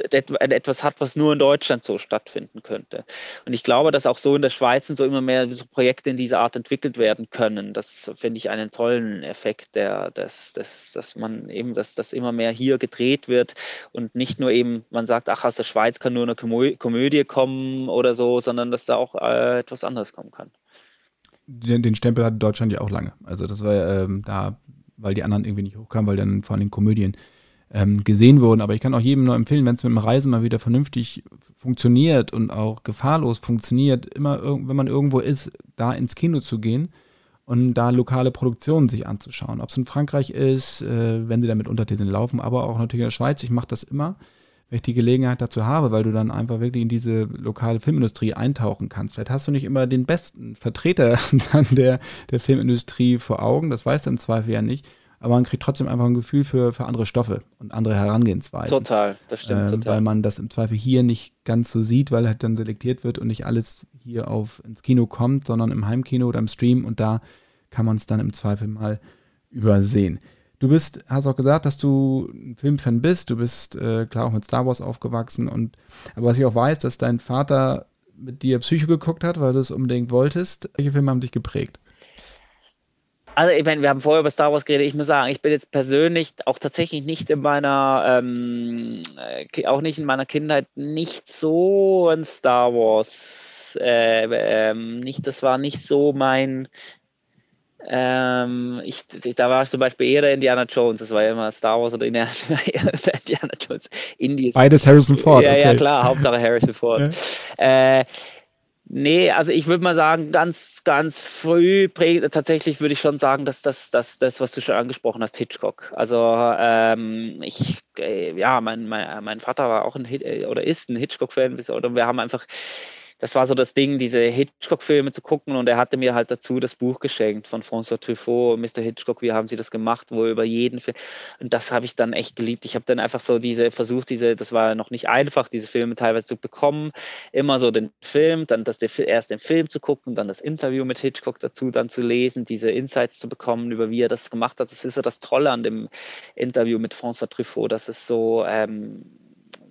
etwas hat, was nur in Deutschland so stattfinden könnte. Und ich glaube, dass auch so in der Schweiz so immer mehr so Projekte in dieser Art entwickelt werden können. Das finde ich einen tollen Effekt, der, dass, dass, dass man eben, dass das immer mehr hier gedreht wird und nicht nur eben, man sagt, ach, aus der Schweiz kann nur eine Komödie kommen oder so, sondern dass da auch äh, etwas anderes kommen kann. Den, den, Stempel hatte Deutschland ja auch lange. Also das war ähm, da, weil die anderen irgendwie nicht hochkamen, weil dann vor allem Komödien ähm, gesehen wurden. Aber ich kann auch jedem nur empfehlen, wenn es mit dem Reisen mal wieder vernünftig funktioniert und auch gefahrlos funktioniert, immer, wenn man irgendwo ist, da ins Kino zu gehen und da lokale Produktionen sich anzuschauen. Ob es in Frankreich ist, äh, wenn sie da mit Untertiteln laufen, aber auch natürlich in der Schweiz. Ich mache das immer, wenn ich die Gelegenheit dazu habe, weil du dann einfach wirklich in diese lokale Filmindustrie eintauchen kannst. Vielleicht hast du nicht immer den besten Vertreter dann der, der Filmindustrie vor Augen, das weißt du im Zweifel ja nicht aber man kriegt trotzdem einfach ein Gefühl für, für andere Stoffe und andere Herangehensweisen. Total, das stimmt. Äh, total. Weil man das im Zweifel hier nicht ganz so sieht, weil halt dann selektiert wird und nicht alles hier auf ins Kino kommt, sondern im Heimkino oder im Stream und da kann man es dann im Zweifel mal übersehen. Du bist, hast auch gesagt, dass du ein Filmfan bist. Du bist äh, klar auch mit Star Wars aufgewachsen und aber was ich auch weiß, dass dein Vater mit dir Psycho geguckt hat, weil du es unbedingt wolltest. Welche Filme haben dich geprägt? Also, ich meine, wir haben vorher über Star Wars geredet. Ich muss sagen, ich bin jetzt persönlich auch tatsächlich nicht in meiner, ähm, äh, auch nicht in meiner Kindheit nicht so ein Star Wars. Äh, ähm, nicht, das war nicht so mein. Ähm, ich, da war ich zum Beispiel eher der Indiana Jones. Das war ja immer Star Wars oder Indiana, Indiana Jones. Indies. Beides Harrison Ford. Ja, okay. ja, klar. Hauptsache Harrison Ford. Ja. Äh, Nee, also ich würde mal sagen, ganz, ganz früh tatsächlich würde ich schon sagen, dass das, das, das, was du schon angesprochen hast, Hitchcock. Also ähm, ich, äh, ja, mein, mein, mein Vater war auch ein äh, oder ist ein Hitchcock-Fan oder wir haben einfach das war so das Ding, diese Hitchcock-Filme zu gucken und er hatte mir halt dazu das Buch geschenkt von François Truffaut, Mr. Hitchcock, wie haben sie das gemacht, wo über jeden Film und das habe ich dann echt geliebt. Ich habe dann einfach so diese versucht, diese, das war noch nicht einfach, diese Filme teilweise zu bekommen, immer so den Film, dann das, erst den Film zu gucken, dann das Interview mit Hitchcock dazu, dann zu lesen, diese Insights zu bekommen, über wie er das gemacht hat. Das ist ja das Tolle an dem Interview mit François Truffaut, dass es so ähm,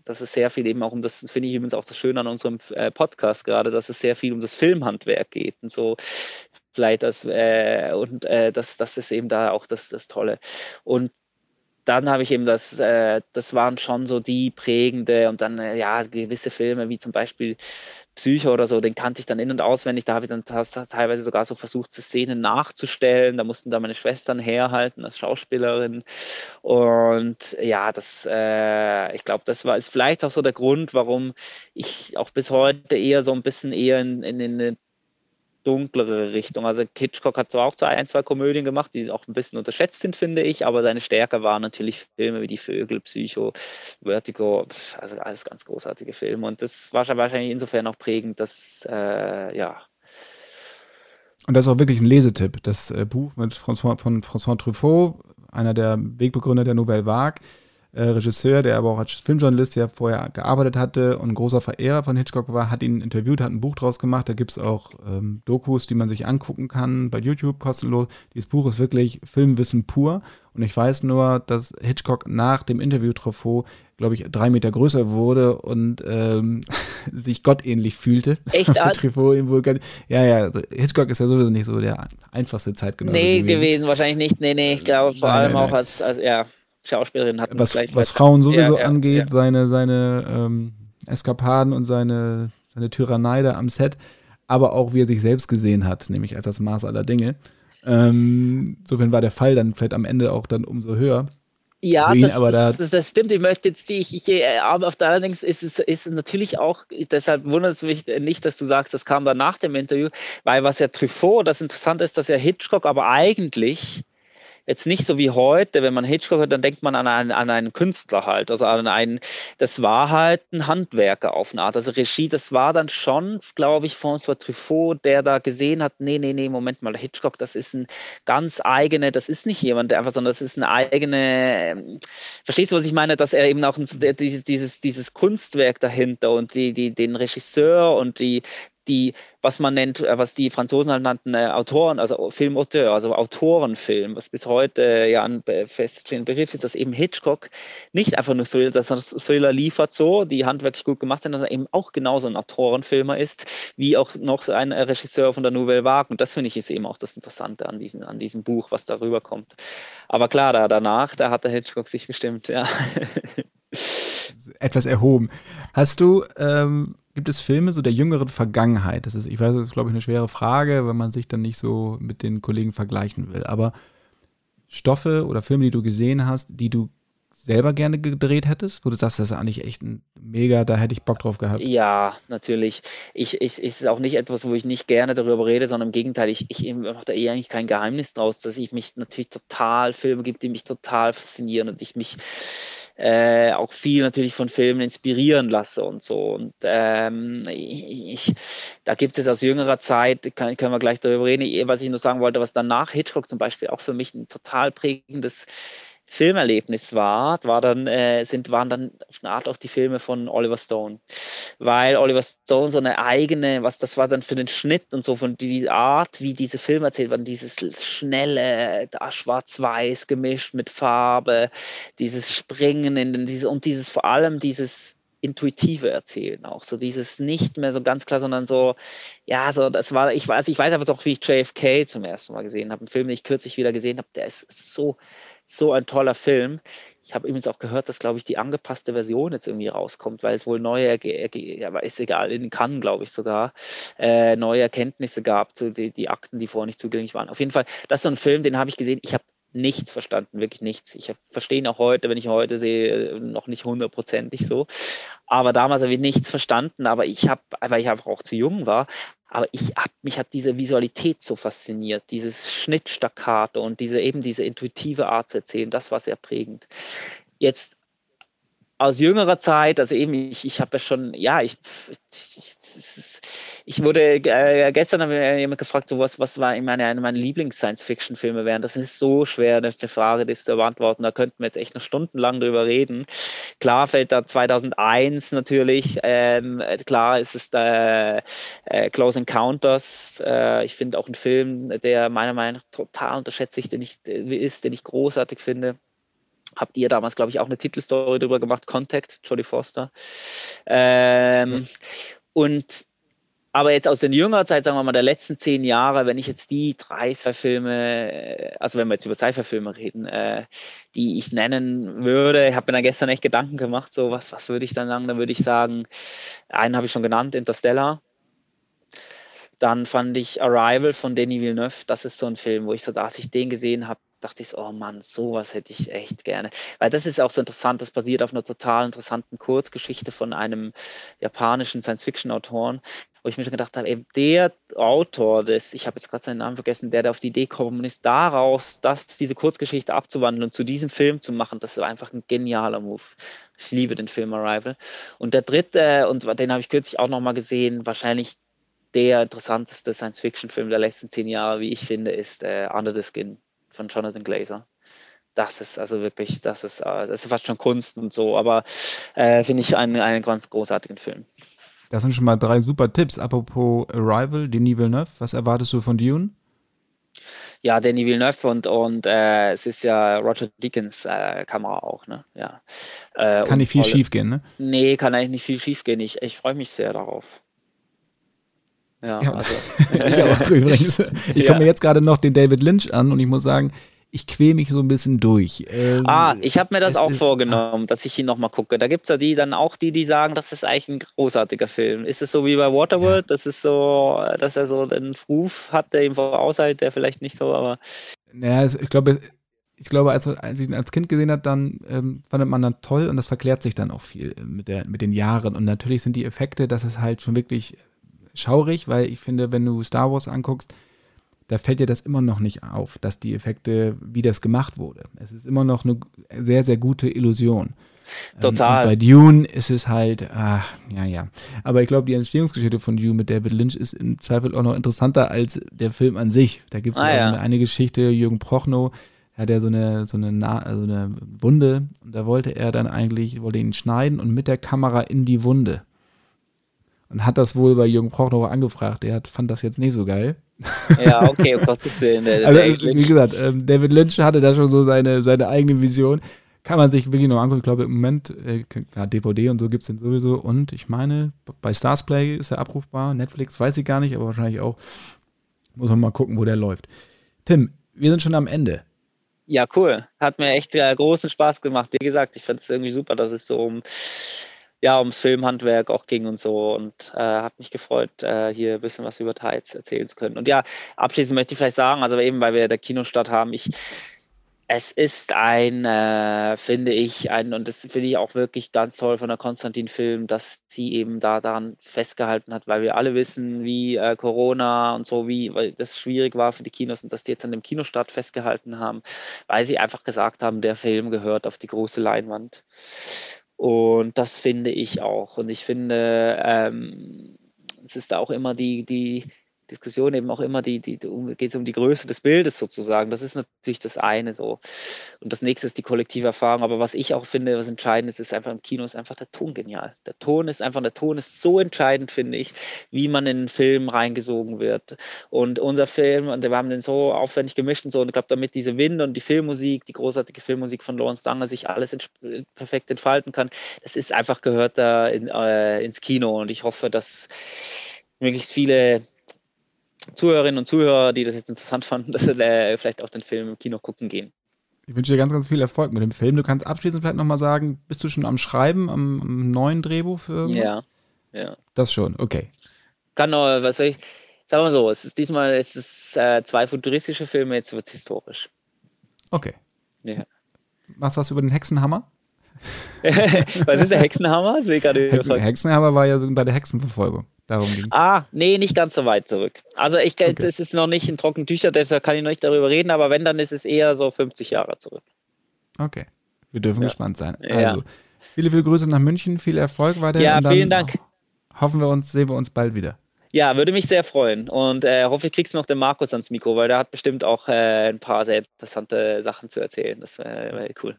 dass es sehr viel eben auch um das, finde ich übrigens auch das Schöne an unserem äh, Podcast gerade, dass es sehr viel um das Filmhandwerk geht und so vielleicht das äh, und äh, das, das ist eben da auch das, das Tolle. Und dann habe ich eben das, äh, das waren schon so die prägende und dann, äh, ja, gewisse Filme wie zum Beispiel Psycho oder so, den kannte ich dann in- und auswendig. Da habe ich dann teilweise sogar so versucht, Szenen nachzustellen. Da mussten da meine Schwestern herhalten als Schauspielerin. Und ja, das, äh, ich glaube, das war ist vielleicht auch so der Grund, warum ich auch bis heute eher so ein bisschen eher in, in, in eine dunklere Richtung. Also Hitchcock hat zwar auch ein, zwei Komödien gemacht, die auch ein bisschen unterschätzt sind, finde ich, aber seine Stärke waren natürlich Filme wie Die Vögel, Psycho, Vertigo, also alles ganz großartige Filme. Und das war wahrscheinlich insofern auch prägend, dass, äh, ja. Und das ist auch wirklich ein Lesetipp. Das äh, Buch mit François, von François Truffaut, einer der Wegbegründer der Nouvelle Vague, äh, Regisseur, der aber auch als Filmjournalist ja vorher gearbeitet hatte und ein großer Verehrer von Hitchcock war, hat ihn interviewt, hat ein Buch draus gemacht. Da gibt es auch ähm, Dokus, die man sich angucken kann bei YouTube kostenlos. Dieses Buch ist wirklich Filmwissen pur. Und ich weiß nur, dass Hitchcock nach dem Interview Truffaut, glaube ich, drei Meter größer wurde und ähm, sich gottähnlich fühlte. Echt? Truffaut ihm wohl ganz, ja, ja, also Hitchcock ist ja sowieso nicht so der einfachste Zeitgenosse Nee, gewesen. gewesen, wahrscheinlich nicht. Nee, nee, ich glaube vor nein, allem nein, nein. auch als, als, ja. Schauspielerin hatten was, was Frauen sowieso ja, angeht, ja. seine, seine ähm, Eskapaden und seine, seine Tyrannei da am Set, aber auch wie er sich selbst gesehen hat, nämlich als das Maß aller Dinge. Ähm, insofern war der Fall dann vielleicht am Ende auch dann umso höher. Ja, das, das, das, das, stimmt. Ich möchte jetzt die, ich, ich, äh, aber auf der allerdings ist es ist natürlich auch, deshalb wundert es mich nicht, dass du sagst, das kam dann nach dem Interview, weil was ja Truffaut, das Interessante ist, dass ja Hitchcock aber eigentlich jetzt nicht so wie heute, wenn man Hitchcock hört, dann denkt man an einen, an einen Künstler halt, also an einen, das war halt ein Handwerker auf eine Art. Also Regie, das war dann schon, glaube ich, François Truffaut, der da gesehen hat, nee, nee, nee, Moment mal, Hitchcock, das ist ein ganz eigene, das ist nicht jemand, der einfach, sondern das ist eine eigene, ähm, verstehst du, was ich meine, dass er eben auch ein, dieses, dieses, dieses Kunstwerk dahinter und die, die, den Regisseur und die, die, was man nennt, äh, was die Franzosen halt nannten, äh, Autoren, also Filmauteur, also Autorenfilm, was bis heute äh, ja ein feststehender Begriff ist, dass eben Hitchcock nicht einfach nur Thriller, dass er Thriller liefert so, die handwerklich gut gemacht sind, dass er eben auch genauso ein Autorenfilmer ist, wie auch noch ein Regisseur von der Nouvelle Vague. Und das finde ich ist eben auch das Interessante an, diesen, an diesem Buch, was darüber kommt. Aber klar, da danach, da hat der Hitchcock sich bestimmt, ja. Etwas erhoben. Hast du ähm Gibt es Filme so der jüngeren Vergangenheit? Das ist, ich weiß, das ist, glaube ich, eine schwere Frage, wenn man sich dann nicht so mit den Kollegen vergleichen will. Aber Stoffe oder Filme, die du gesehen hast, die du selber gerne gedreht hättest, wo du sagst, das ist eigentlich echt ein mega, da hätte ich Bock drauf gehabt. Ja, natürlich. Ich, ich, ist auch nicht etwas, wo ich nicht gerne darüber rede, sondern im Gegenteil, ich, ich mache da eher eigentlich kein Geheimnis draus, dass ich mich natürlich total, Filme gibt, die mich total faszinieren und ich mich äh, auch viel natürlich von Filmen inspirieren lasse und so. Und ähm, ich, da gibt es aus jüngerer Zeit, kann, können wir gleich darüber reden, was ich nur sagen wollte, was danach Hitchcock zum Beispiel auch für mich ein total prägendes Filmerlebnis war, war dann, äh, sind, waren dann auf eine Art auch die Filme von Oliver Stone. Weil Oliver Stone so eine eigene, was das war dann für den Schnitt und so, von die Art, wie diese Filme erzählt werden, dieses schnelle, da schwarz-weiß gemischt mit Farbe, dieses Springen in den, diese, und dieses vor allem dieses intuitive Erzählen auch. So dieses nicht mehr so ganz klar, sondern so, ja, so, das war, ich weiß, ich weiß einfach doch, wie ich JFK zum ersten Mal gesehen habe. Ein Film, den ich kürzlich wieder gesehen habe, der ist so so ein toller Film. Ich habe übrigens auch gehört, dass, glaube ich, die angepasste Version jetzt irgendwie rauskommt, weil es wohl neue, aber ist egal, in Cannes, glaube ich sogar, äh, neue Erkenntnisse gab zu die, die Akten, die vorher nicht zugänglich waren. Auf jeden Fall, das ist so ein Film, den habe ich gesehen. Ich habe nichts verstanden, wirklich nichts. Ich verstehe ihn auch heute, wenn ich ihn heute sehe, noch nicht hundertprozentig so. Aber damals habe ich nichts verstanden, aber ich habe, weil ich einfach auch zu jung war, aber ich hab, mich hat diese Visualität so fasziniert, dieses Schnittstaccato und diese eben diese intuitive Art zu erzählen, das war sehr prägend. Jetzt aus jüngerer Zeit, also eben, ich, ich habe ja schon, ja, ich, ich, ich wurde, äh, gestern hat mir jemand gefragt, was, was war meine, eine meiner Lieblings-Science-Fiction-Filme wären. Das ist so schwer, eine Frage, das zu beantworten. Da könnten wir jetzt echt noch stundenlang drüber reden. Klar fällt da 2001 natürlich, ähm, klar ist es da äh, Close Encounters. Äh, ich finde auch ein Film, der meiner Meinung nach total unterschätzt ist, den ich großartig finde habt ihr damals, glaube ich, auch eine Titelstory darüber gemacht, Contact, Jodie Foster. Ähm, mhm. Und aber jetzt aus der jüngeren Zeit, sagen wir mal, der letzten zehn Jahre, wenn ich jetzt die drei Sci-Filme, äh, also wenn wir jetzt über Sci-Fi-Filme reden, äh, die ich nennen würde, ich habe mir dann gestern echt Gedanken gemacht, so was, was würde ich dann sagen? Dann würde ich sagen, einen habe ich schon genannt, Interstellar. Dann fand ich Arrival von Denis Villeneuve. Das ist so ein Film, wo ich so, als ich den gesehen habe, dachte ich so, oh Mann, sowas hätte ich echt gerne. Weil das ist auch so interessant, das basiert auf einer total interessanten Kurzgeschichte von einem japanischen Science-Fiction-Autoren, wo ich mir schon gedacht habe, eben der Autor des, ich habe jetzt gerade seinen Namen vergessen, der da auf die Idee gekommen ist, daraus das, diese Kurzgeschichte abzuwandeln und zu diesem Film zu machen, das ist einfach ein genialer Move. Ich liebe den Film Arrival. Und der dritte, und den habe ich kürzlich auch nochmal gesehen, wahrscheinlich der interessanteste Science-Fiction-Film der letzten zehn Jahre, wie ich finde, ist äh, Under the Skin von Jonathan Glazer. das ist also wirklich, das ist, äh, das ist fast schon Kunst und so, aber äh, finde ich einen, einen ganz großartigen Film. Das sind schon mal drei super Tipps. Apropos Arrival, Denis Villeneuve, was erwartest du von Dune? Ja, Denis Villeneuve und, und äh, es ist ja Roger Deakins äh, Kamera auch, ne? Ja. Äh, kann nicht viel tolle, schief gehen, ne? Nee, kann eigentlich nicht viel schief gehen. Ich, ich freue mich sehr darauf. Ja, ja also. ich auch übrigens. Ich ja. komme mir jetzt gerade noch den David Lynch an und ich muss sagen, ich quäle mich so ein bisschen durch. Ähm, ah, ich habe mir das auch ist, vorgenommen, dass ich ihn nochmal gucke. Da gibt es ja die dann auch die, die sagen, das ist eigentlich ein großartiger Film. Ist es so wie bei Waterworld, ja. das ist so, dass er so einen Ruf hat, der ihm voraushält, der vielleicht nicht so, aber. Naja, ich glaube, ich glaube, als, als ich ihn als Kind gesehen habe, dann ähm, fand man dann toll und das verklärt sich dann auch viel äh, mit, der, mit den Jahren. Und natürlich sind die Effekte, das ist halt schon wirklich schaurig, weil ich finde, wenn du Star Wars anguckst, da fällt dir das immer noch nicht auf, dass die Effekte, wie das gemacht wurde. Es ist immer noch eine sehr, sehr gute Illusion. Ähm, Total. Ähm, bei Dune ist es halt, ach, ja, ja. Aber ich glaube, die Entstehungsgeschichte von Dune mit David Lynch ist im Zweifel auch noch interessanter als der Film an sich. Da gibt es ah, ja. eine, Geschichte, Jürgen Prochnow, hat er so eine, so eine, Na also eine Wunde und da wollte er dann eigentlich, wollte ihn schneiden und mit der Kamera in die Wunde. Und hat das wohl bei Jürgen Prochnow angefragt. Der hat, fand das jetzt nicht so geil. Ja, okay, um Gottes Willen. Der, also, der wie gesagt, ähm, David Lynch hatte da schon so seine, seine eigene Vision. Kann man sich wirklich noch angucken. Ich glaube, im Moment, äh, klar, DVD und so gibt es den sowieso. Und ich meine, bei Starsplay ist er abrufbar. Netflix weiß ich gar nicht, aber wahrscheinlich auch. Muss man mal gucken, wo der läuft. Tim, wir sind schon am Ende. Ja, cool. Hat mir echt äh, großen Spaß gemacht. Wie gesagt, ich fand es irgendwie super, dass es so um ja, ums Filmhandwerk auch ging und so und äh, habe mich gefreut, äh, hier ein bisschen was über Tides erzählen zu können. Und ja, abschließend möchte ich vielleicht sagen, also eben, weil wir der Kinostadt haben, ich, es ist ein, äh, finde ich, ein, und das finde ich auch wirklich ganz toll von der Konstantin-Film, dass sie eben da daran festgehalten hat, weil wir alle wissen, wie äh, Corona und so, wie weil das schwierig war für die Kinos und dass die jetzt an dem Kinostart festgehalten haben, weil sie einfach gesagt haben, der Film gehört auf die große Leinwand. Und das finde ich auch. Und ich finde, ähm, es ist auch immer die, die, Diskussion eben auch immer, die, die, geht es um die Größe des Bildes sozusagen. Das ist natürlich das eine so. Und das nächste ist die kollektive Erfahrung. Aber was ich auch finde, was entscheidend ist, ist einfach im Kino ist einfach der Ton genial. Der Ton ist einfach, der Ton ist so entscheidend, finde ich, wie man in einen Film reingesogen wird. Und unser Film, und wir haben den so aufwendig gemischt und so, und ich glaube, damit diese Wind und die Filmmusik, die großartige Filmmusik von Lawrence Danger sich alles perfekt entfalten kann, das ist einfach gehört da in, äh, ins Kino. Und ich hoffe, dass möglichst viele Zuhörerinnen und Zuhörer, die das jetzt interessant fanden, dass sie äh, vielleicht auch den Film im Kino gucken gehen. Ich wünsche dir ganz, ganz viel Erfolg mit dem Film. Du kannst abschließend vielleicht nochmal sagen, bist du schon am Schreiben, am, am neuen Drehbuch für irgendwas? Ja, ja. Das schon, okay. Kann noch, was soll ich, sagen wir so, es ist diesmal es ist, äh, zwei futuristische Filme, jetzt wird es historisch. Okay. Ja. Machst du was über den Hexenhammer? was ist der Hexenhammer? Hex Hexenhammer war ja bei der Hexenverfolgung. Darum ging's. Ah, nee, nicht ganz so weit zurück. Also ich okay. es ist noch nicht in trockenen Tüchern, deshalb kann ich noch nicht darüber reden, aber wenn, dann ist es eher so 50 Jahre zurück. Okay. Wir dürfen ja. gespannt sein. Also, ja. viele, viele Grüße nach München, viel Erfolg weiter. Ja, vielen Dank. Hoffen wir uns, sehen wir uns bald wieder. Ja, würde mich sehr freuen und äh, hoffe, ich kriegst noch den Markus ans Mikro, weil der hat bestimmt auch äh, ein paar sehr interessante Sachen zu erzählen. Das wäre wär cool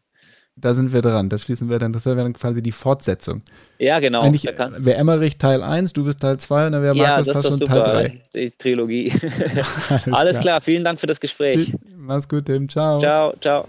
da sind wir dran. Das schließen wir dann, das wäre dann quasi die Fortsetzung. Ja, genau. Eigentlich wäre Emmerich Teil 1, du bist Teil 2 und dann wäre Markus ja, das ist Teil 3. Die Trilogie. Alles, Alles klar. klar. vielen Dank für das Gespräch. Mach's gut, Tim. Ciao. Ciao, ciao.